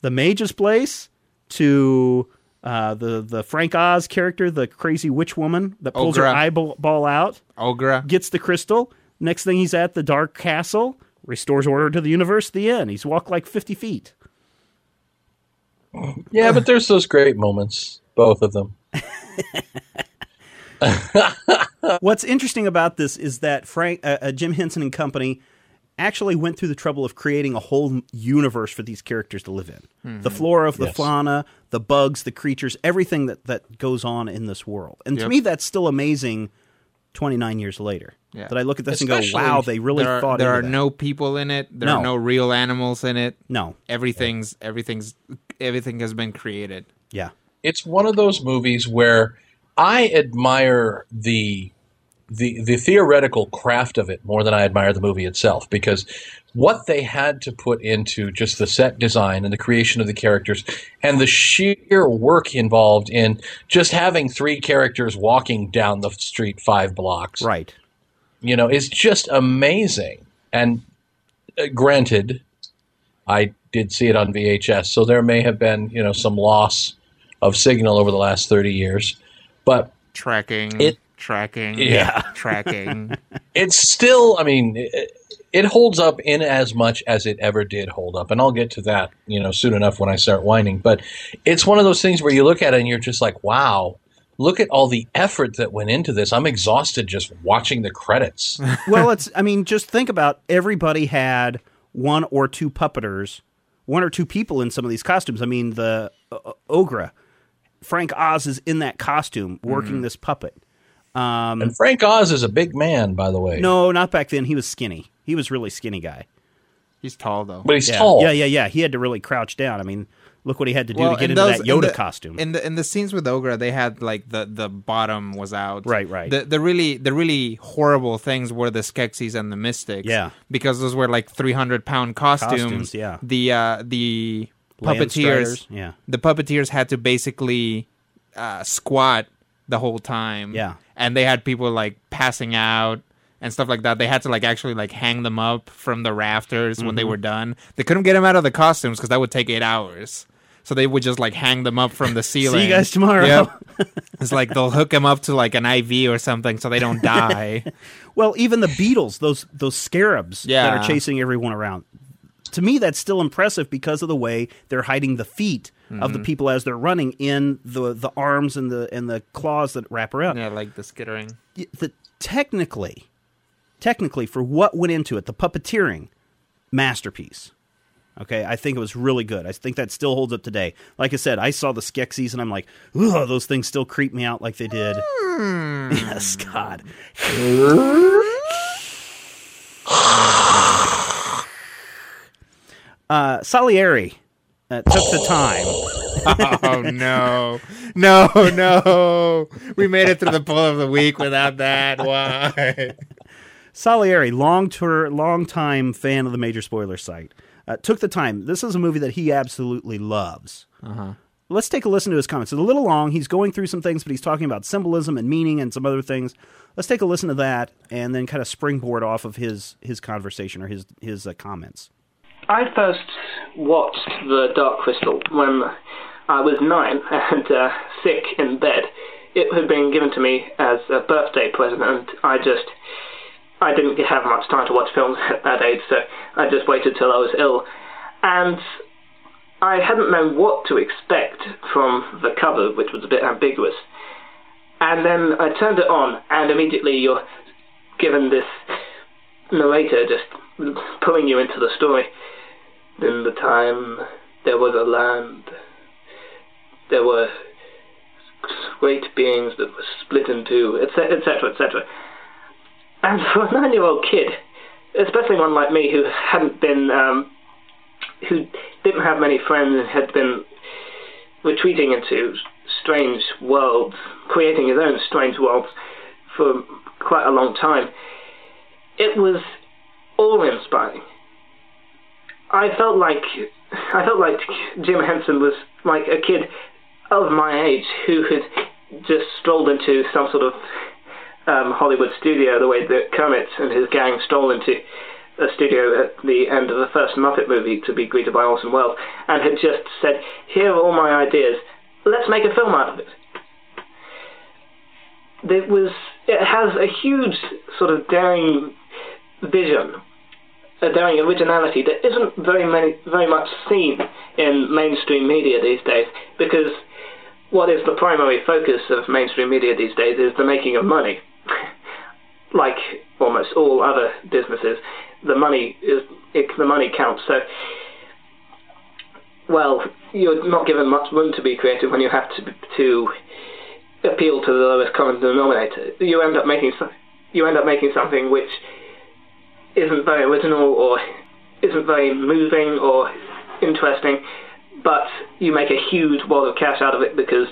the mage's place to uh, the the Frank Oz character, the crazy witch woman that pulls her eyeball out, Aughra. gets the crystal. Next thing, he's at the dark castle, restores order to the universe. The end. He's walked like fifty feet. Yeah, but there's those great moments, both of them. What's interesting about this is that Frank, uh, uh, Jim Henson and company actually went through the trouble of creating a whole universe for these characters to live in. The hmm. flora of the Yes. fauna, the bugs, the creatures, everything that, that goes on in this world. And to me, that's still amazing 29 years later. Yeah. That I look at this Especially- and go, wow, they really there are, thought there into are that. no people in it. There No. are no real animals in it. No. Everything's everything's everything has been created. Yeah. it's one of those movies where I admire the the the theoretical craft of it more than I admire the movie itself because what they had to put into just the set design and the creation of the characters and the sheer work involved in just having three characters walking down the street five blocks Right. you know, is just amazing. And uh, granted, I did see it on VHS, so there may have been, you know, some loss of signal over the last 30 years, but Tracking. It- tracking. Yeah. Tracking. it's still, I mean, it, it holds up in as much as it ever did hold up. And I'll get to that, you know, soon enough when I start whining. But it's one of those things where you look at it and you're just like, wow, look at all the effort that went into this. I'm exhausted just watching the credits. well, it's. I mean, just think about everybody had one or two puppeters, one or two people in some of these costumes. I mean, the uh, Aughra, Frank Oz is in that costume working this puppet. And Frank Oz is a big man, by the way. No, not back then. He was skinny. He was really skinny guy. He's tall though. But he's Yeah, tall. yeah, yeah, yeah. He had to really crouch down. I mean, look what he had to do to get into those- that in Yoda the- costume. In the in the scenes with Aughra, they had like the the bottom was out. Right, right. The the really the really horrible things were the Skeksis and the Mystics. Yeah. because those were like three hundred pound costumes. Costumes, yeah. The uh the puppeteers. yeah. The puppeteers had to basically uh, squat the whole time. Yeah. and they had people like passing out. And stuff like that. They had to like actually like hang them up from the rafters when Mm-hmm. they were done. They couldn't get them out of the costumes because that would take eight hours. So they would just like hang them up from the ceiling. See you guys tomorrow. Yep. it's like they'll hook them up to like an IV or something so they don't die. Well, even the beetles, those those scarabs that are chasing everyone around. To me, that's still impressive because of the way they're hiding the feet of Mm-hmm. the people as they're running in the the arms and the and the claws that wrap around. yeah, like the skittering. The, technically, technically, for what went into it, the puppeteering masterpiece. Okay, I think it was really good. I think that still holds up today. Like I said, I saw the Skeksis and I'm like, ugh, those things still creep me out like they did. yes, God. uh, Salieri uh, took the time. Oh no, no, no! We made it through the pull of the week without that. Why? Salieri, long tour, long time fan of the Major Spoiler site, uh, took the time. This is a movie that he absolutely loves. Let's take a listen to his comments. It's a little long. He's going through some things, but he's talking about symbolism and meaning and some other things. Let's take a listen to that and then kind of springboard off of his his conversation or his his uh, comments. I first watched The Dark Crystal when I was nine and uh, sick in bed. It had been given to me as a birthday present, and I just I didn't have much time to watch films at that age, so I just waited till I was ill, and I hadn't known what to expect from the cover, which was a bit ambiguous. And then I turned it on, and immediately you're given this narrator just pulling you into the story. In the time there was a land, there were great beings that were split in two, etc., etc., etc. And for a nine-year-old kid, especially one like me who hadn't been, um, who didn't have many friends and had been retreating into strange worlds, creating his own strange worlds for quite a long time, it was awe-inspiring. I felt like I felt like Jim Henson was like a kid of my age who had just strolled into some sort of um, Hollywood studio the way that Kermit and his gang stole into a studio at the end of the first Muppet movie to be greeted by Orson Welles, and had just said, "Here are all my ideas. Let's make a film out of it." It was. It has a huge sort of daring vision a daring originality that isn't very many, very much seen in mainstream media these days because what is the primary focus of mainstream media these days is the making of money. like almost all other businesses, the money is it, the money counts. So, well, you're not given much room to be creative when you have to to appeal to the lowest common denominator. You end up making you end up making something which isn't very original or isn't very moving or interesting, but you make a huge wad of cash out of it because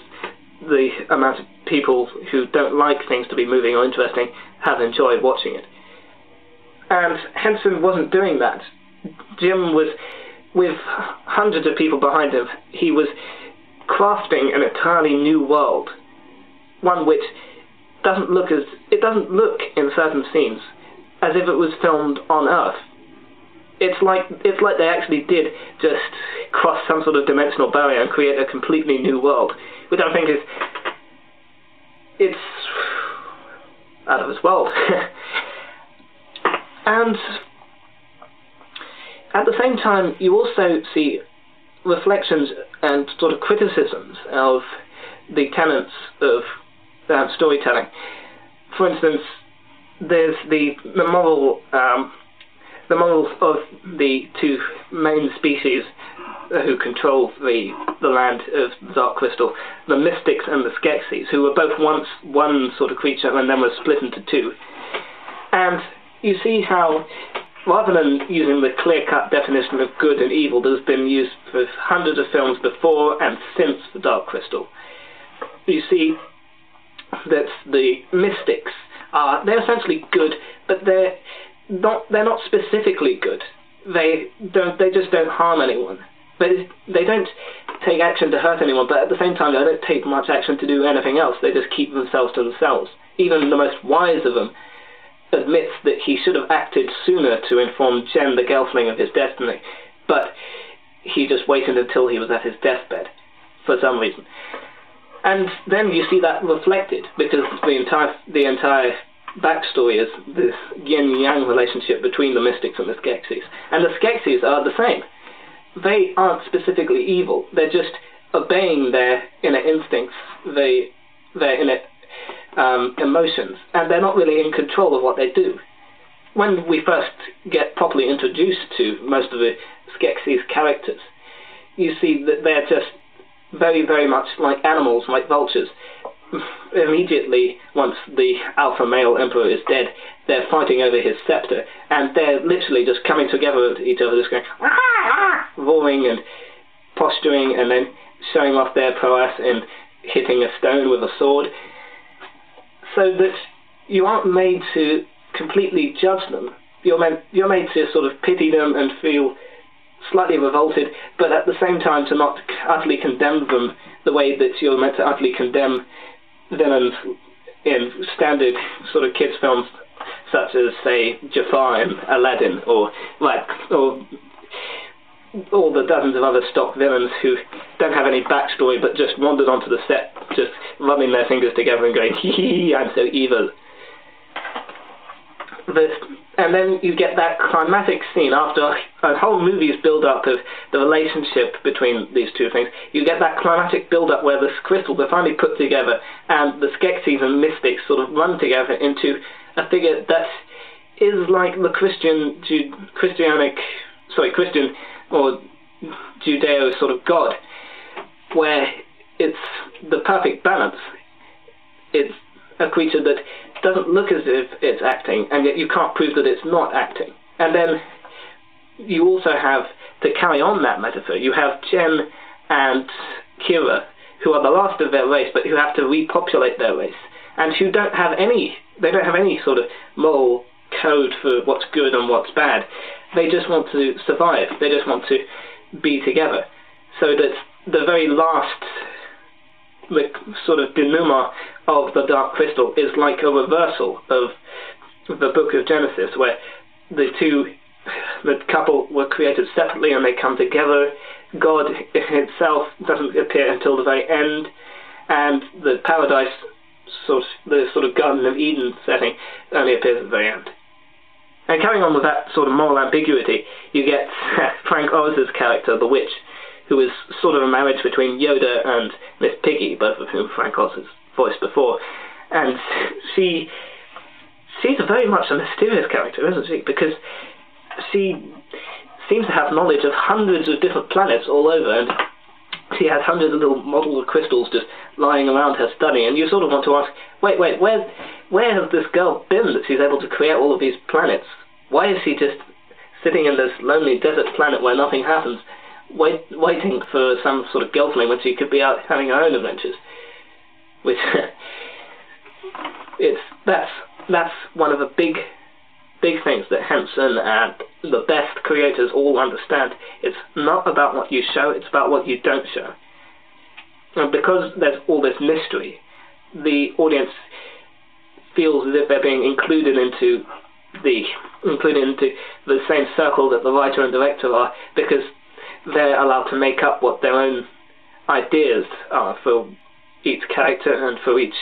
the amount of people who don't like things to be moving or interesting have enjoyed watching it. And Henson wasn't doing that. Jim was, with hundreds of people behind him, he was crafting an entirely new world, one which doesn't look as it doesn't look in certain scenes as if it was filmed on Earth. It's like it's like they actually did just cross some sort of dimensional barrier and create a completely new world, which I think is it's out of this world. and at the same time, you also see reflections and sort of criticisms of the tenets of uh, storytelling. For instance, there's the the moral um, the morals of the two main species who control the the land of Dark Crystal, the Mystics and the Skeksis, who were both once one sort of creature and then were split into two. And you see how, rather than using the clear-cut definition of good and evil that has been used for hundreds of films before and since the Dark Crystal, you see that the Mystics are they're essentially good, but they're not they're not specifically good. They don't they just don't harm anyone. They they don't take action to hurt anyone, but at the same time they don't take much action to do anything else. They just keep themselves to themselves. Even the most wise of them admits that he should have acted sooner to inform Jen the Gelfling of his destiny, but he just waited until he was at his deathbed for some reason. And then you see that reflected because the entire the entire backstory is this yin yang relationship between the mystics and the Skeksis. And the Skeksis are the same. They aren't specifically evil. They're just obeying their inner instincts, they, their inner um, emotions, and they're not really in control of what they do. When we first get properly introduced to most of the Skeksis characters, you see that they're just very, very much like animals, like vultures. Immediately, once the alpha male emperor is dead, they're fighting over his scepter, and they're literally just coming together at each other, just going, ah, roaring and posturing, and then showing off their prowess and hitting a stone with a sword, so that you aren't made to completely judge them. You're meant, you're made to sort of pity them and feel slightly revolted, but at the same time to not utterly condemn them the way that you're meant to utterly condemn villains in standard sort of kids films such as say Jafar and Aladdin or like or all the dozens of other stock villains who don't have any backstory but just wandered onto the set just rubbing their fingers together and going hee hee I'm so evil. But and then you get that climatic scene after a whole movie's build up of the relationship between these two things. You get that climatic build up where the crystals are finally put together and the Skeksis and Mystics sort of run together into a figure that is like the Christian, Christianic, sorry, Christian or Judeo sort of God, where it's the perfect balance. It's a creature that doesn't look as if it's acting, and yet you can't prove that it's not acting. And then you also have, to carry on that metaphor, you have Jen and Kira, who are the last of their race, but who have to repopulate their race, and who don't have any, they don't have any sort of moral code for what's good and what's bad. They just want to survive. They just want to be together. So that the very last sort of denouement of the Dark Crystal is like a reversal of the Book of Genesis, where the two, the couple were created separately and they come together. God itself doesn't appear until the very end, and the paradise, sort of, the sort of Garden of Eden setting, only appears at the very end. And carrying on with that sort of moral ambiguity, you get Frank Oz's character, the witch, who is sort of a marriage between Yoda and Miss Piggy, both of whom Frank Oz has voiced before. And she she's very much a mysterious character, isn't she? Because she seems to have knowledge of hundreds of different planets all over, and she has hundreds of little models of crystals just lying around her study, and you sort of want to ask, wait, wait, where, where has this girl been that she's able to create all of these planets? Why is she just sitting in this lonely desert planet where nothing happens, wait, waiting for some sort of gelfling when she could be out having her own adventures? Which, it's, that's, that's one of the big big things that Henson and the best creators all understand. It's not about what you show, it's about what you don't show. And because there's all this mystery, the audience feels as if they're being included into the included into the same circle that the writer and director are because they're allowed to make up what their own ideas are for each character and for each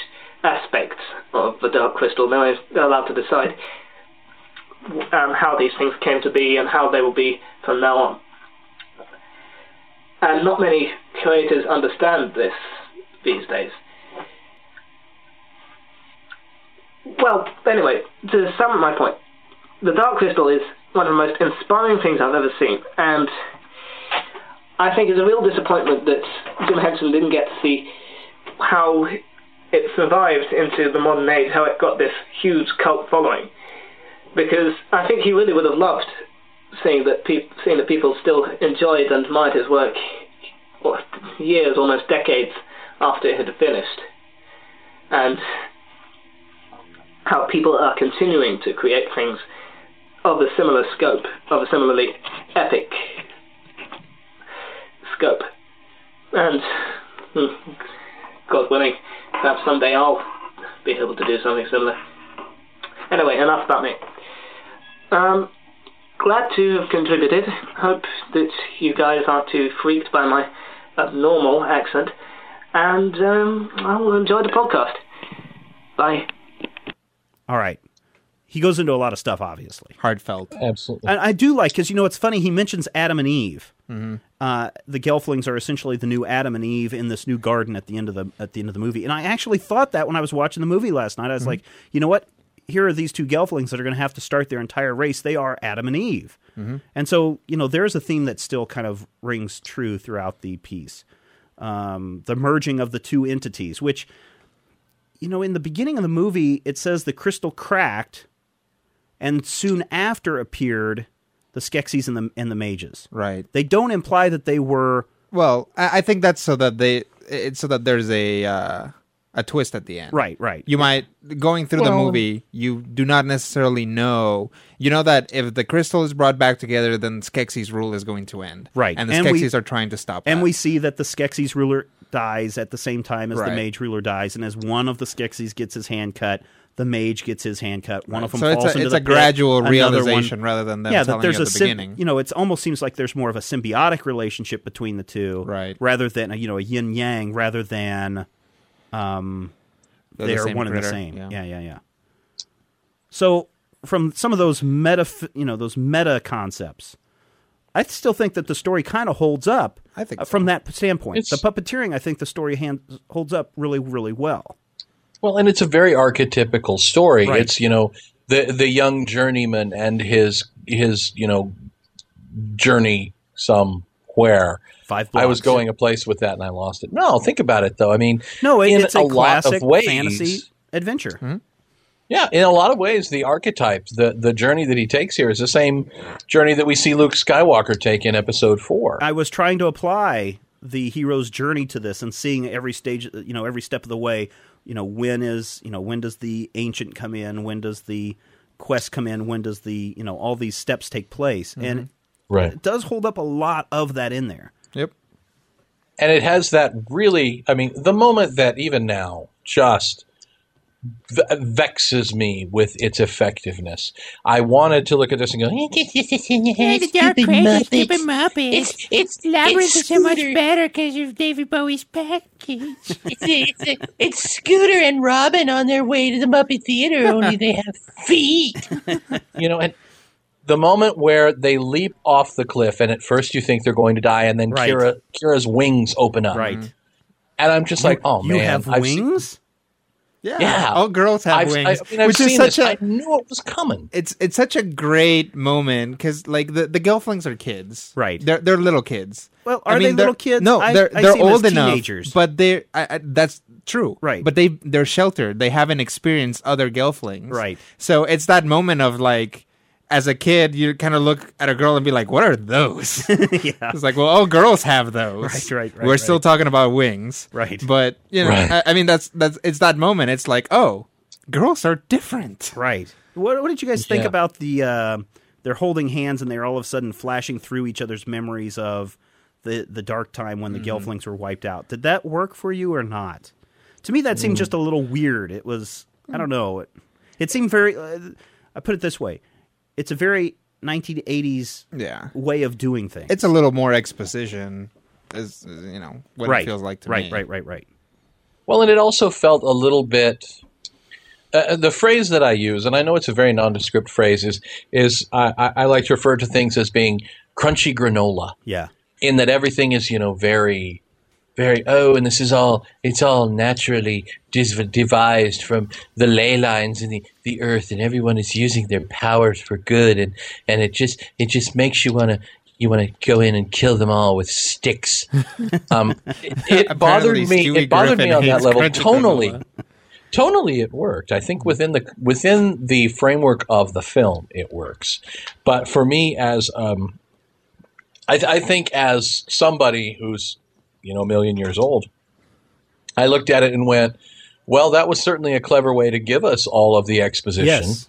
aspect of the Dark Crystal. They're allowed to decide um, how these things came to be and how they will be from now on. And not many creators understand this these days. Well, anyway, to sum up my point, the Dark Crystal is one of the most inspiring things I've ever seen, and I think it's a real disappointment that Jim Henson didn't get to see how it survived into the modern age, how it got this huge cult following. Because I think he really would have loved seeing that seeing that people still enjoyed and admired his work years, almost decades after it had finished, and how people are continuing to create things of a similar scope, of a similarly epic scope, and hmm, God willing, perhaps someday I'll be able to do something similar. Anyway, enough about me. Um, glad to have contributed. Hope that you guys aren't too freaked by my abnormal accent. And um, I will enjoy the podcast. Bye. All right. He goes into a lot of stuff, obviously. Heartfelt. Absolutely. And I do like because you know it's funny. He mentions Adam and Eve. Uh, the Gelflings are essentially the new Adam and Eve in this new garden at the end of the at the end of the movie. And I actually thought that when I was watching the movie last night. I was like, you know what? Here are these two Gelflings that are going to have to start their entire race. They are Adam and Eve. And so you know there's a theme that still kind of rings true throughout the piece. Um, the merging of the two entities, which you know in the beginning of the movie it says the crystal cracked, and soon after appeared the Skeksis and the and the mages. Right. They don't imply that they were Well, I, I think that's so that they it's so that there's a uh, a twist at the end. right, right. You might going through the movie, you do not necessarily know. You know that if the crystal is brought back together, then Skeksis' rule is going to end. Right. And the And we- Skeksis are trying to stop and that. we see that the Skeksis ruler dies at the same time as the mage ruler dies, and as one of the Skeksis gets his hand cut, the mage gets his hand cut. One of them so it's falls a, into it's the a pit, gradual another realization One, rather than them yeah, telling that there's you a at the sym- beginning. you know, it almost seems like there's more of a symbiotic relationship between the two, Right. Rather than a, you know a yin yang, rather than um, They're the they're same one and the same. yeah. Yeah. yeah, yeah, So from some of those meta, you know, those meta concepts, I still think that the story kind of holds up. I think uh, so. from that standpoint, It's- the puppeteering, I think the story hand, holds up really, really well. Well, and it's a very archetypical story. Right. It's you know the the young journeyman and his his you know journey somewhere. Five. I was going a place with that and I lost it. No, think about it though. I mean, No, it, in it's a, a lot classic of ways, fantasy adventure. Hmm? Yeah, in a lot of ways, the archetype, the the journey that he takes here is the same journey that we see Luke Skywalker take in Episode Four. I was trying to apply the hero's journey to this and seeing every stage, you know, every step of the way. You know, when is you know when does the ancient come in? When does the quest come in? When does the you know all these steps take place? And mm-hmm. Right. it does hold up a lot of that in there. Yep. and it has that really i mean the moment that even now just v- vexes me with its effectiveness i wanted to look at this and go Hey, the Dark Crystal, stupid Muppets. It's it's Labyrinth it's is so much better because of David Bowie's package. It's, it's, it's Scooter and Robin on their way to the Muppet Theater. Only they have feet. you know and the moment where they leap off the cliff and at first you think they're going to die and then Right. kira kira's wings open up Right. and i'm just like oh you man have I've seen- wings. Yeah. Yeah. All girls have I've, wings, I, mean, I've which seen is such this. a I knew it was coming. it's it's such a great moment because like the the Gelflings are kids, Right. They're they're little kids. Well, are they mean, they're- little kids? No, I- they're I they're see 'em as old enough, teenagers. but they I, I, that's true, Right. But they they're sheltered. They haven't experienced other Gelflings, Right. So it's that moment of like. As a kid, you kind of look at a girl and be like, "What are those?" yeah. It's like, well, all girls have those. Right, right, right, We're still talking about wings, Right. But you know, Right. I, I mean, that's that's it's that moment. It's like, oh, girls are different. Right. What, what did you guys think Yeah. about the? Uh, they're holding hands and they're all of a sudden flashing through each other's memories of the the dark time when the Gelflings were wiped out. Did that work for you or not? To me, that seemed just a little weird. It was. I don't know. It, it seemed very. Uh, I put it this way: it's a very 1980s Yeah, way of doing things. it's a little more exposition, as you know what right. it feels like to right, me. right, right, right. Right. Well, and it also felt a little bit. Uh, the phrase that I use, and I know it's a very nondescript phrase, is is I, I, I like to refer to things as being crunchy granola, Yeah. in that everything is you know very, very oh, and this is all it's all naturally devised from the ley lines in the, the earth, and everyone is using their powers for good, and and it just it just makes you want to. You want to go in and kill them all with sticks. Um, it, it bothered me. Stewie It bothered me on that level. Tonally, tonally it worked i think within the within the framework of the film it works but for me as um i, th- I think as somebody who's you know a million years old. I looked at it and went well that was certainly a clever way to give us all of the exposition. Yes.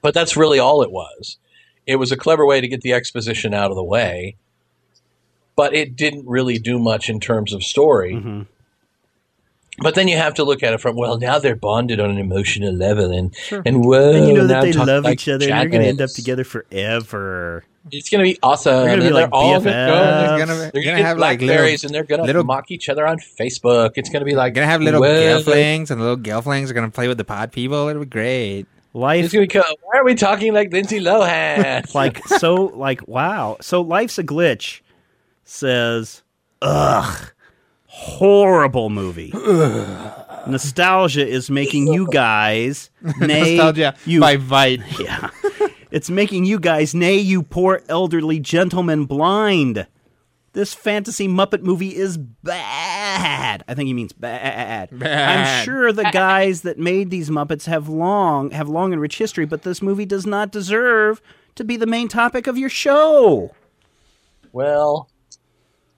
but that's really all it was. It was a clever way to get the exposition out of the way but it didn't really do much in terms of story. Mm-hmm. but then you have to look at it from well now they're bonded on an emotional level and and whoa And you know now that they love like each other and they're going to end up together forever. It's gonna be awesome They're gonna be like they're all BFFs. gonna They're gonna, they're they're gonna, gonna have like blackberries little, and they're gonna little- mock each other on Facebook. It's gonna be like gonna have little whoa, Gelflings, and the little Gelflings are gonna play with the pod people. It'll be great. Life It's gonna be. co- Why are we talking like Lindsay Lohan? like so like wow so life's a glitch says ugh horrible movie nostalgia is making you guys nay Nostalgia you by Vite. yeah it's making you guys nay you poor elderly gentlemen blind this fantasy muppet movie is bad i think he means bad. i'm sure the guys that made these muppets have long have long and rich history but this movie does not deserve to be the main topic of your show well,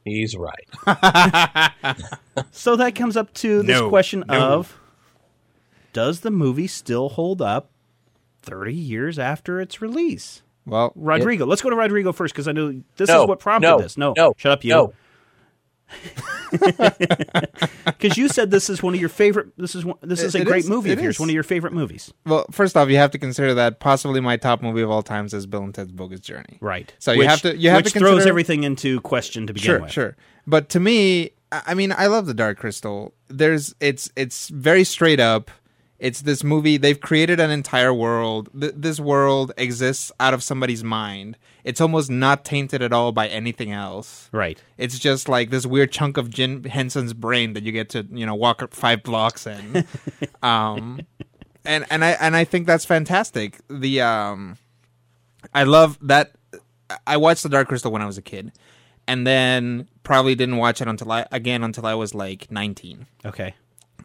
he's right. so that comes up to this No, question no. of does the movie still hold up 30 years after its release Well, rodrigo let's go to rodrigo first because i know this No, is what prompted no, this no no, shut up you no. because you said this is one of your favorite. This is one, this is It- a it great is, movie it of yours. is. One of your favorite movies. well, first off, you have to consider that possibly my top movie of all times is Bill and Ted's Bogus Journey. Right. So you have to you have which to throws everything into question to begin Sure, with. sure. But to me, I I mean, I love the Dark Crystal. There's it's it's very straight up. It's this movie. They've created an entire world. Th- this world exists out of somebody's mind. It's almost not tainted at all by anything else. Right. It's just like this weird chunk of Jim Henson's brain that you get to you know walk five blocks in. um, and and I and I think that's fantastic. The um, I love that. I watched The Dark Crystal when I was a kid, and then probably didn't watch it until I again until I was like nineteen. Okay.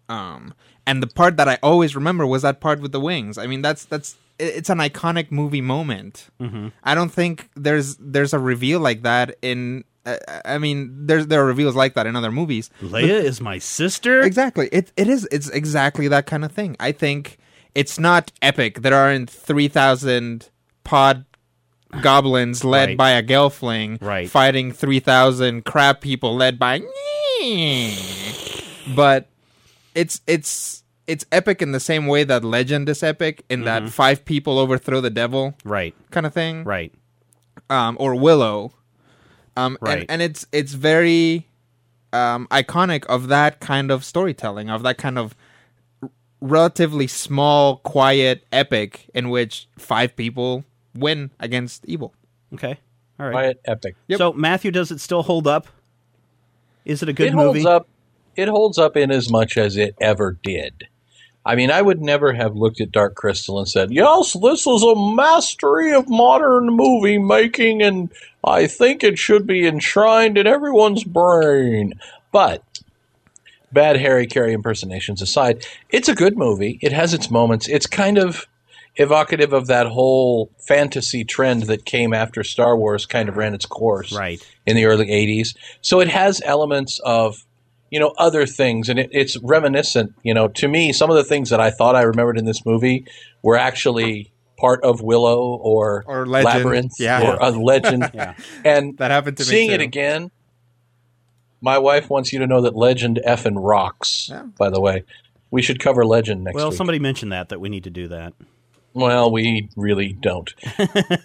Um, and the part that I always remember was that part with the wings. I mean, that's that's it's an iconic movie moment. Mm-hmm. I don't think there's there's a reveal like that in. Uh, I mean, there's there are reveals like that in other movies. Leia is my sister. Exactly. It it is. It's exactly that kind of thing. I think it's not epic. There aren't three thousand pod goblins led Right. by a gelfling Right. fighting three thousand crab people led by. But it's it's it's epic in the same way that Legend is epic in that five people overthrow the devil Right. kind of thing Right. um, or Willow. Um, Right. and, and it's it's very um, iconic of that kind of storytelling, of that kind of r- relatively small, quiet epic in which five people win against evil. Okay. All right. Quiet epic. So Matthew, does it still hold up? Is it a good it movie? holds up. It holds up in as much as it ever did. I mean, I would never have looked at Dark Crystal and said, "Yes, this is a mastery of modern movie making, and I think it should be enshrined in everyone's brain." But bad Harry Carey impersonations aside, it's a good movie. It has its moments. It's kind of evocative of that whole fantasy trend that came after Star Wars kind of ran its course Right. in the early 80s. So it has elements of, you know, other things. And it, it's reminiscent, you know, to me, some of the things that I thought I remembered in this movie were actually part of Willow or, Or Legend. Labyrinth Yeah. or a legend. Yeah. And That happened to me seeing it again, my wife wants you to know that Legend effing rocks, Yeah. by the way. We should cover Legend next week. Well, week. somebody mentioned that that we need to do that. Well, we really don't.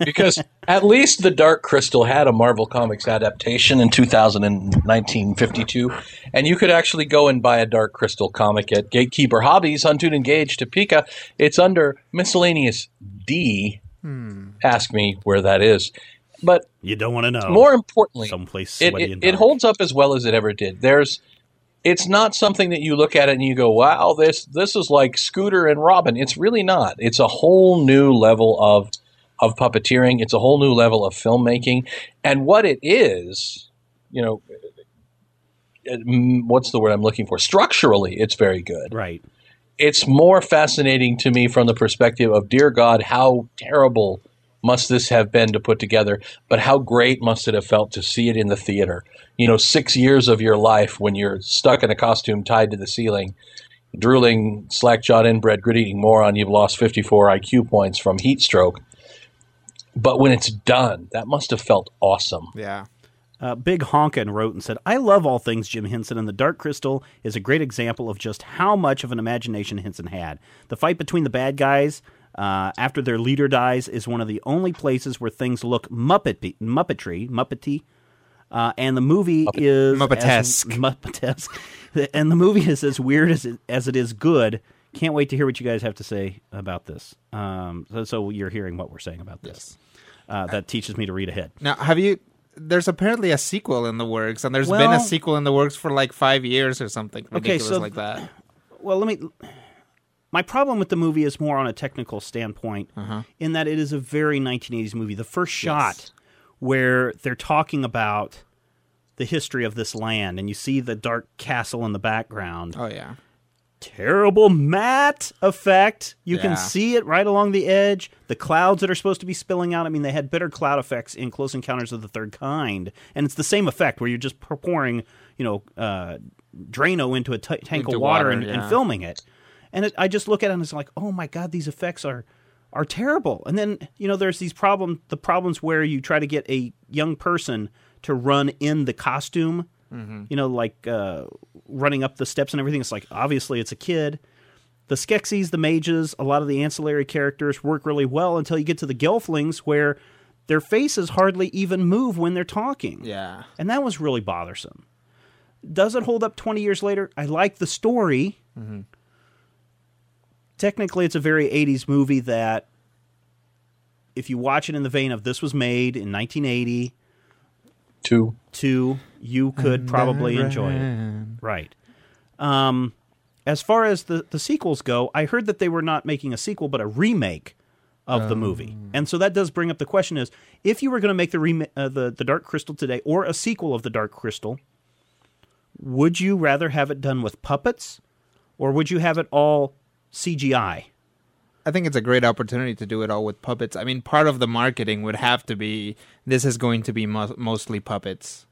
because at least The Dark Crystal had a Marvel Comics adaptation in 1952, and you could actually go and buy a Dark Crystal comic at Gatekeeper Hobbies, Huntoon and Gage, Topeka. It's under miscellaneous D. Hmm. Ask me where that is. But You don't want to know. more importantly, someplace it, it, it holds up as well as it ever did. There's it's not something that you look at it and you go, "Wow, this this is like Scooter and Robin." It's really not. It's a whole new level of of puppeteering. It's a whole new level of filmmaking, and what it is, you know, mm, what's the word I'm looking for? Structurally, it's very good Right. it's more fascinating to me from the perspective of dear god how terrible must this have been to put together but how great must it have felt to see it in the theater you know 6 years of your life when you're stuck in a costume tied to the ceiling drooling slack-jawed inbred grit-eating moron you've lost 54 IQ points from heat stroke but when it's done that must have felt awesome Yeah. Uh, Big Honkin wrote and said, I love all things Jim Henson, and The Dark Crystal is a great example of just how much of an imagination Henson had. The fight between the bad guys uh, after their leader dies is one of the only places where things look Muppet Muppetry, Muppety. Uh, and the movie is Muppetesque. as- Muppetesque. and the movie is as weird as it, as it is good. Can't wait to hear what you guys have to say about this. Um, so, so you're hearing what we're saying about this. Uh, that teaches me to read ahead. Now, have you? There's apparently a sequel in the works, and there's been a sequel in the works for like five years or something Okay, ridiculous so- like that. well let me my problem with the movie is more on a technical standpoint in that it is a very 1980s movie. The first shot where they're talking about the history of this land and you see the dark castle in the background. Oh yeah. terrible matte effect. You Yeah. can see it right along the edge. The clouds that are supposed to be spilling out. I mean they had better cloud effects in close encounters of the third kind. And it's the same effect where you're just pouring you know uh, drano into a t- tank Into of water, water, and, and filming it and it, i just look at it and it's like oh my god these effects are are terrible and then you know there's these problem the problems where you try to get a young person to run in the costume you know like uh, running up the steps and everything it's like obviously it's a kid the Skeksis, the mages, a lot of the ancillary characters work really well until you get to the Gelflings where their faces hardly even move when they're talking. Yeah. And that was really bothersome. Does it hold up 20 years later? I like the story. Technically, it's a very 80s movie that, if you watch it in the vein of this was made in 1980, two two, you could probably enjoy it. Right. Um, as far as the, the sequels go, I heard that they were not making a sequel, but a remake of the movie. And so that does bring up the question: Is if you were going to make the, rema- uh, the the Dark Crystal today, or a sequel of the Dark Crystal, would you rather have it done with puppets, or would you have it all CGI? I think it's a great opportunity to do it all with puppets. I mean, part of the marketing would have to be this is going to be mo- mostly puppets.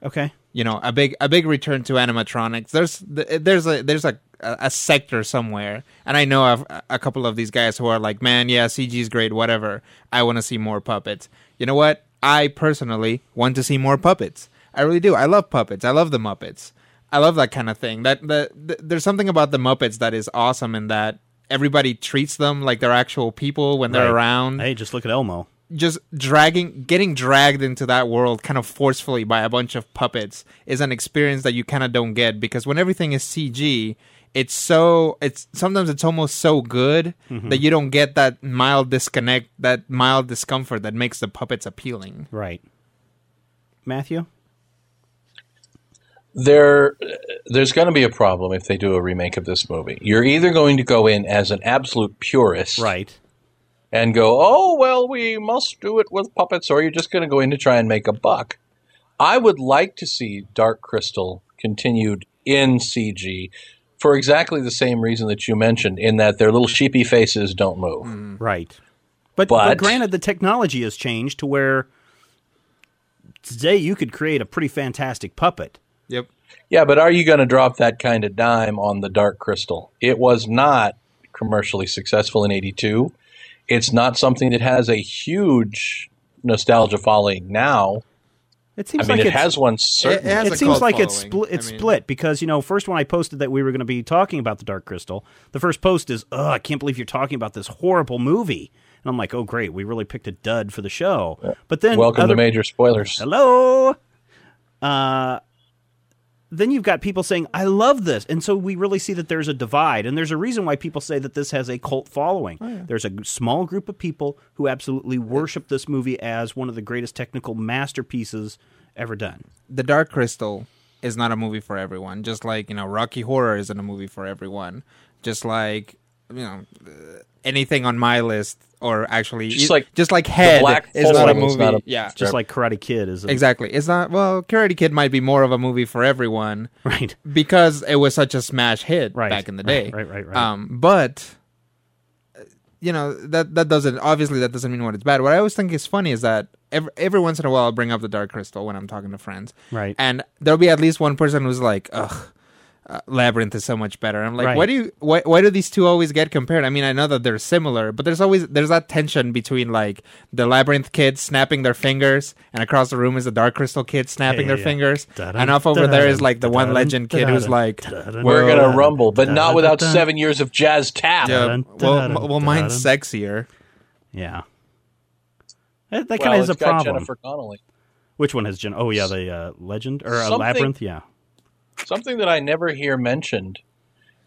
Okay. you know a big a big return to animatronics. There's there's a there's a a sector somewhere, and I know of a couple of these guys who are like, man, yeah, CG is great, whatever. I want to see more puppets. You know what? I personally want to see more puppets. I really do. I love puppets. I love the Muppets. I love that kind of thing. That the, the there's something about the Muppets that is awesome in that everybody treats them like they're actual people when they're Right. around Hey, just look at Elmo. just dragging getting dragged into that world kind of forcefully by a bunch of puppets is an experience that you kind of don't get because when everything is CG it's so it's sometimes it's almost so good Mm-hmm. that you don't get that mild disconnect that mild discomfort that makes the puppets appealing Right. Matthew? There there's going to be a problem if they do a remake of this movie. You're either going to go in as an absolute purist Right. and go, "Oh, well, we must do it with puppets," or you're just going to go in to try and make a buck. I would like to see Dark Crystal continued in CG for exactly the same reason that you mentioned in that their little sheepy faces don't move. Mm-hmm. Right. But, but, But- granted, the technology has changed to where today you could create a pretty fantastic puppet. Yep Yeah, but are you going to drop that kind of dime on the Dark Crystal? It was not commercially successful in 82. It's not something that has a huge nostalgia following now. It I seems mean, like it has one it, certainly. it has it seems like it's following. split. It's I mean, split because you know, first when I posted that we were going to be talking about the Dark Crystal, the first post is, "Oh, I can't believe you're talking about this horrible movie," and I'm like, "Oh, great, we really picked a dud for the show." But then, Welcome other- to major spoilers. hello. Uh, then you've got people saying, "I love this," and so we really see that there's a divide, and there's a reason why people say that this has a cult following. Oh, there's a small group of people who absolutely worship this movie as one of the greatest technical masterpieces ever done. the dark crystal is not a movie for everyone just like you know rocky horror isn't a movie for everyone just like you know anything on my list or actually Just like just like head Black is not a movie. not a- yeah. Just like Karate Kid is a, exactly. It's not well karate kid might be more of a movie for everyone right. because it was such a smash hit Right, back in the day. right, right, right. um but uh, you know that that doesn't obviously that doesn't mean what it's bad. What i always think is funny is that every, every once in a while i'll bring up the dark crystal when i'm talking to friends. Right. and there'll be at least one person who's like ugh uh, Labyrinth is so much better. I'm like, Right. why do you why why do these two always get compared? I mean, I know that they're similar, but there's always there's that tension between like the Labyrinth kids snapping their fingers, and across the room is the Dark Crystal kid snapping Yeah, their yeah. fingers, Da-dum, and off over there is like the one da-dum, legend kid who's da-dum, like, da-dum, We're well, going to rumble, but not without seven years of jazz tap. yeah, well, m- well, mine's dun. sexier. Yeah. That, that Well, kind of is a problem. Jennifer Connelly. Which one has Jen? Oh yeah, the uh, Legend or uh, Labyrinth. Yeah. Something that I never hear mentioned,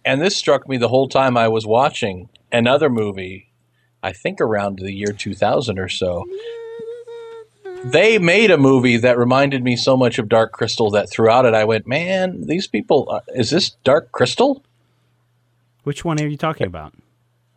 and this struck me the whole time I was watching another movie, I think around the year 2000 or so. They made a movie that reminded me so much of Dark Crystal that throughout it I went, man, these people, uh, is this Dark Crystal? Which one are you talking about?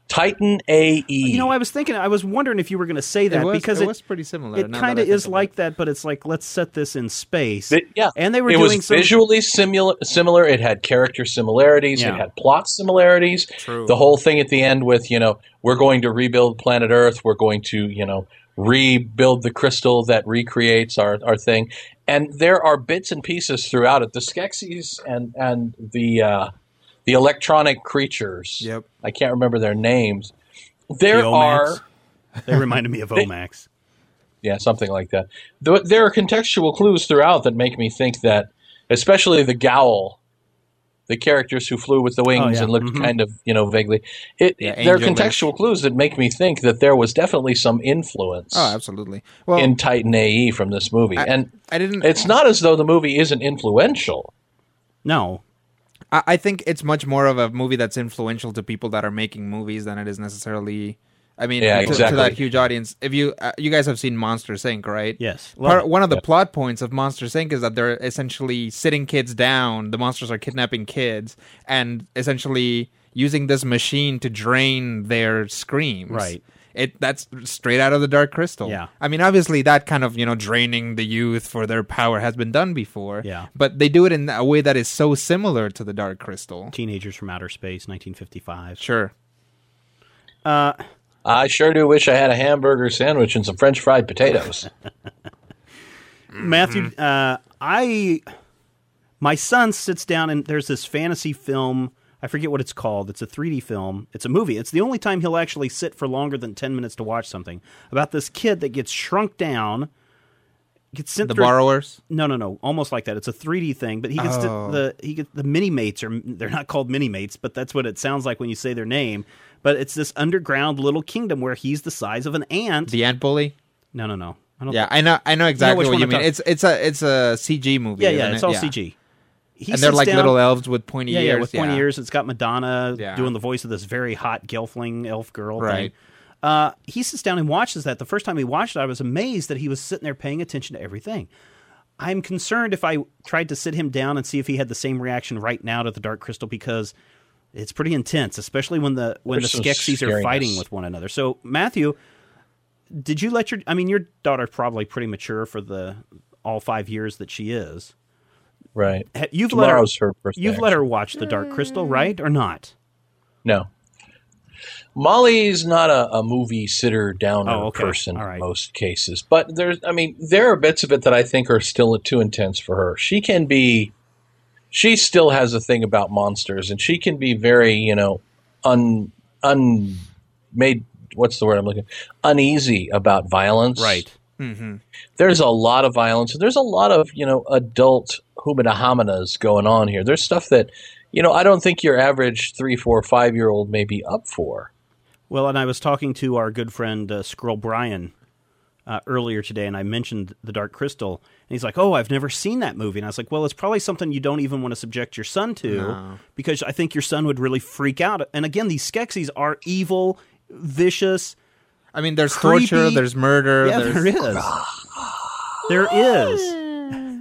Titan AE. You know, I was thinking, I was wondering if you were going to say that it was, because it it, was pretty similar. it kind of is about like it. that, but it's like let's set this in space. It- yeah. and they were it doing was some visually simula- similar. It had character similarities. Yeah. It had plot similarities. True. The whole thing at the end with, you know, we're going to rebuild planet Earth. We're going to, you know, rebuild the crystal that recreates our, our thing. And there are bits and pieces throughout it. The Skeksis and, and the, uh, the electronic creatures. Yep. I can't remember their names. There The are. Omax. They reminded me of Omax. Yeah, something like that. There are contextual clues throughout that make me think that, especially the Gowl, the characters who flew with the wings Oh, yeah. and looked Mhm. kind of, you know, vaguely. It, Yeah, there are angel-like. contextual clues that make me think that there was definitely some influence Oh, absolutely. Well, in Titan AE from this movie, I- and I didn't. it's not as though the movie isn't influential. No, I, I think it's much more of a movie that's influential to people that are making movies than it is necessarily. I mean, Yeah, to, to that huge audience. If you uh, you guys have seen Monster Inc., right? yes, Part, one of the plot points of Monster Inc. is that they're essentially sitting kids down. The monsters are kidnapping kids and essentially using this machine to drain their screams. Right. It that's straight out of the Dark Crystal. Yeah. I mean, obviously, that kind of you know draining the youth for their power has been done before. Yeah. But they do it in a way that is so similar to the Dark Crystal. Teenagers from Outer Space, 1955. Sure. Uh, I sure do wish I had a hamburger sandwich and some French fried potatoes. Matthew, uh, I My son sits down and there's this fantasy film. I forget what it's called. It's a 3D film. It's a movie. It's the only time he'll actually sit for longer than 10 minutes to watch something about this kid that gets shrunk down. Gets sent The through- borrowers. no, no, no. Almost like that. It's a 3D thing, but he gets to, Oh. the he gets the mini mates or they're not called mini mates, but that's what it sounds like when you say their name. But it's this underground little kingdom where he's the size of an ant. The ant bully. no, no, no. I don't Yeah, I know. I know exactly which what one you mean. talking- It's it's a it's a CG movie. yeah, yeah. isn't It's it? all CG. He and they're like down- little elves with pointy Yeah, ears. yeah, with pointy ears. It's got Madonna Yeah. doing the voice of this very hot gelfling elf girl. thing. Right. Uh, he sits down and watches that. The first time he watched it, I was amazed that he was sitting there paying attention to everything. I'm concerned if I tried to sit him down and see if he had the same reaction right now to the Dark Crystal because it's pretty intense, especially when the when There's the some Skeksis are fighting with one another. So Matthew, did you let your? I mean, your daughter's probably pretty mature for the all five years that she is. Right. You've let her. Tomorrow's her birthday. You've let her watch the Dark Crystal, mm. right, or not? No. Molly's not a, a movie sitter downer Oh, okay. person All right. in most cases, but there's, I mean, there are bits of it that I think are still too intense for her. She can be, she still has a thing about monsters, and she can be very, you know, un, un, made. What's the word I'm looking? Uneasy about violence. Mm-hmm. There's a lot of violence, and there's a lot of you know adult humana going on here. There's stuff that, you know, I don't think your average three, four, five year old may be up for. Well, and I was talking to our good friend uh, Skrull Brian uh, earlier today, and I mentioned the Dark Crystal, and he's like, "Oh, I've never seen that movie." And I was like, "Well, it's probably something you don't even want to subject your son to, No. because I think your son would really freak out." And again, these Skeksis are evil, vicious. I mean, there's Creepy. torture, there's murder. Yeah, there's, there is. There is.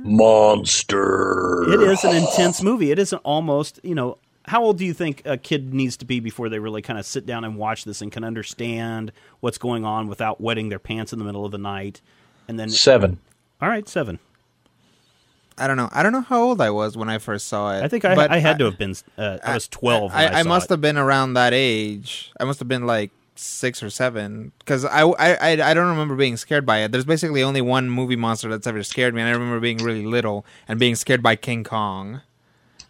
Monster. It is an intense movie. It is an almost, you know, how old do you think a kid needs to be before they really kind of sit down and watch this and can understand what's going on without wetting their pants in the middle of the night? And then, Seven. all right, seven. I don't know. I don't know how old I was when I first saw it. I think I, but I had to have been. Uh, I was twelve. I, I, I saw must it. have been around that age. I must have been like six or seven because I, I, I, don't remember being scared by it. There's basically only one movie monster that's ever scared me, and I remember being really little and being scared by King Kong,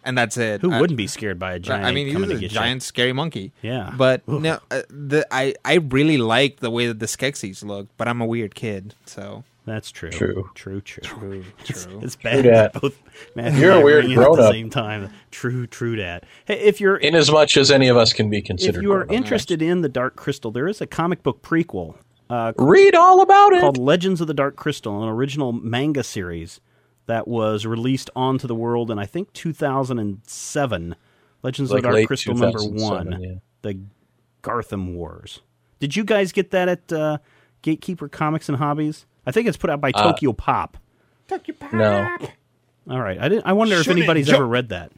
and that's it. Who I- wouldn't be scared by a giant? I mean, he's a get you? giant, scary monkey. Yeah. But no, uh, the I I really like the way that the Skeksis look, but I'm a weird kid, so That's true. True. True. True. true, true. It's bad. dat. that Both Matthew You're and a I weird ring in at the grown-up. same time. True. True. Dat. Hey, if you're In as much as any of us can be considered. if you are interested in the Dark Crystal, there is a comic book prequel uh, read all about it. called Legends of the Dark Crystal, an original manga series that was released onto the world in I think 2007. Legends Like of the Dark Crystal number one, yeah. the Garthim Wars. Did you guys get that at uh, Gatekeeper Comics and Hobbies? I think it's put out by Uh, Tokyo Pop. No. All right, I didn't. I wonder if Shoot it, anybody's Joe. ever read that.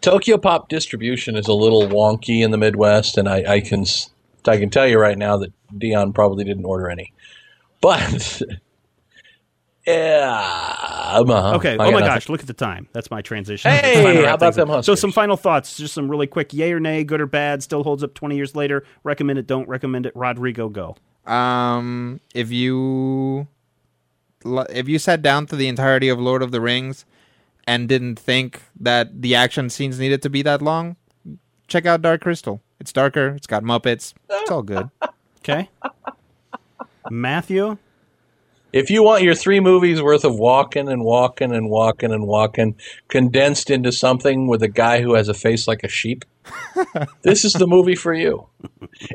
Tokyo Pop distribution is a little wonky in the Midwest, and I, I can s- I can tell you right now that Dion probably didn't order any. But yeah, uh-huh. Okay. I oh my nothing. gosh, look at the time. That's my transition. Hey, It's time to wrap how about things them up. So some final thoughts, just some really quick yay or nay, good or bad, still holds up 20 years later. Recommend it, don't recommend it. Rodrigo, go. Um, if you if you sat down through the entirety of Lord of the Rings and didn't think that the action scenes needed to be that long, check out Dark Crystal. It's darker. It's got Muppets. It's all good. Okay. Matthew, If you want your three movies worth of walking and walking and walking and walking condensed into something with a guy who has a face like a sheep, this is the movie for you.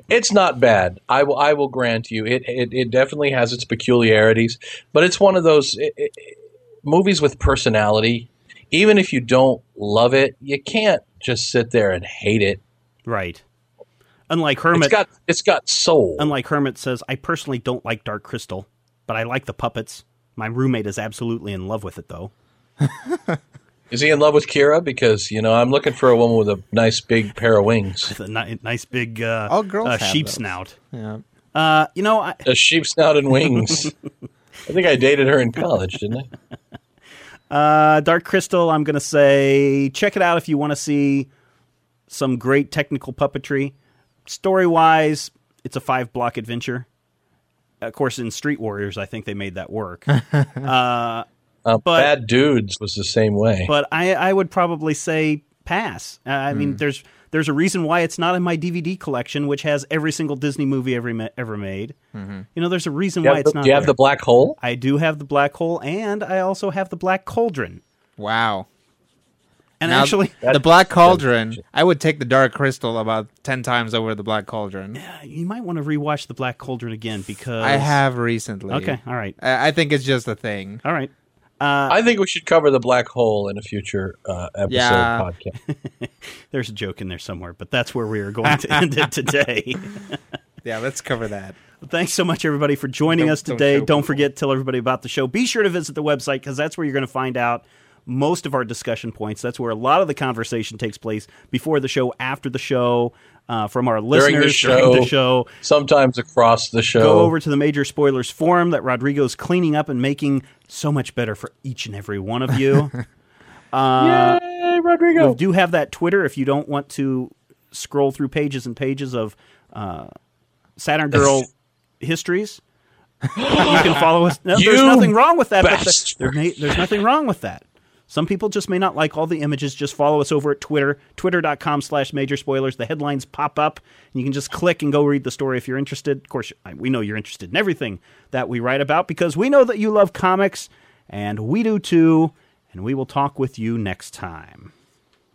It's not bad. I will. I will grant you. It. It, it definitely has its peculiarities, but it's one of those it, it, movies with personality. Even if you don't love it, you can't just sit there and hate it. right. Unlike Hermit, It's got. It's got soul. unlike Hermit says, I personally don't like Dark Crystal, but I like the puppets. My roommate is absolutely in love with it, though. Is he in love with Kira? Because you know I'm looking for a woman with a nice big pair of wings, With a ni- nice big uh, All girls uh, have sheep those. snout. Yeah. Uh, you know, I, a sheep snout and wings. I think I dated her in college, didn't I? Uh, Dark Crystal, I'm going to say check it out if you want to see some great technical puppetry. Story wise, it's a five block adventure. Of course, in Street Warriors, I think they made that work. uh, Uh, But- Bad Dudes was the same way. but I, I would probably say pass. Uh, I Hmm. mean, there's there's a reason why it's not in my DVD collection, which has every single Disney movie ever ma- ever made. You know, there's a reason why have, it's not. do you have there. the Black Hole? I do have the black hole, and I also have the black cauldron. Wow. And Now, actually, the Black Cauldron, I would take the Dark Crystal about 10 times over the Black Cauldron. you might want to rewatch the black cauldron again because I have recently. Okay, all right, I, I think it's just a thing. all right. Uh, I think we should cover the Black Hole in a future uh, episode Yeah. podcast. there's a joke in there somewhere, but that's where we are going to end it today. Yeah, let's cover that. Thanks so much, everybody, for joining Don't- us don't today. Don't, people. forget, tell everybody about the show. Be sure to visit the website because that's where you're going to find out most of our discussion points. That's where a lot of the conversation takes place before the show, after the show, uh, from our During the listeners during the show. Sometimes across the show. Go over to the Major Spoilers forum that Rodrigo's cleaning up and making so much better for each and every one of you. uh, Yay, Rodrigo. we do have that Twitter if you don't want to scroll through pages and pages of uh, Saturn Girl histories. you can follow us. No, there's nothing wrong with that. But the- there may, there's nothing wrong with that. Some people just may not like all the images. Just follow us over at Twitter, twitter.com slash major spoilers. The headlines pop up, and you can just click and go read the story if you're interested. Of course, we know you're interested in everything that we write about because we know that you love comics, and we do too. And we will talk with you next time.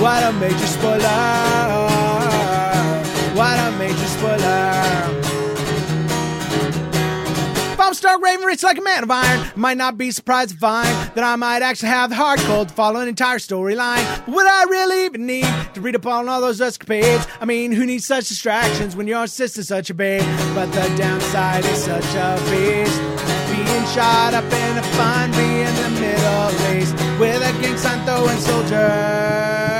What a major spoiler! What a major spoiler! If I'm Stark Raven, rich like a man of iron, might not be surprised to find that I might actually have the hard code to follow an entire storyline. But would I really even need to read up on all those escapades? I mean, who needs such distractions when your sister's such a babe? But the downside is such a beast. Being shot up in a fun, be in the Middle East with a gang sign throwing soldier.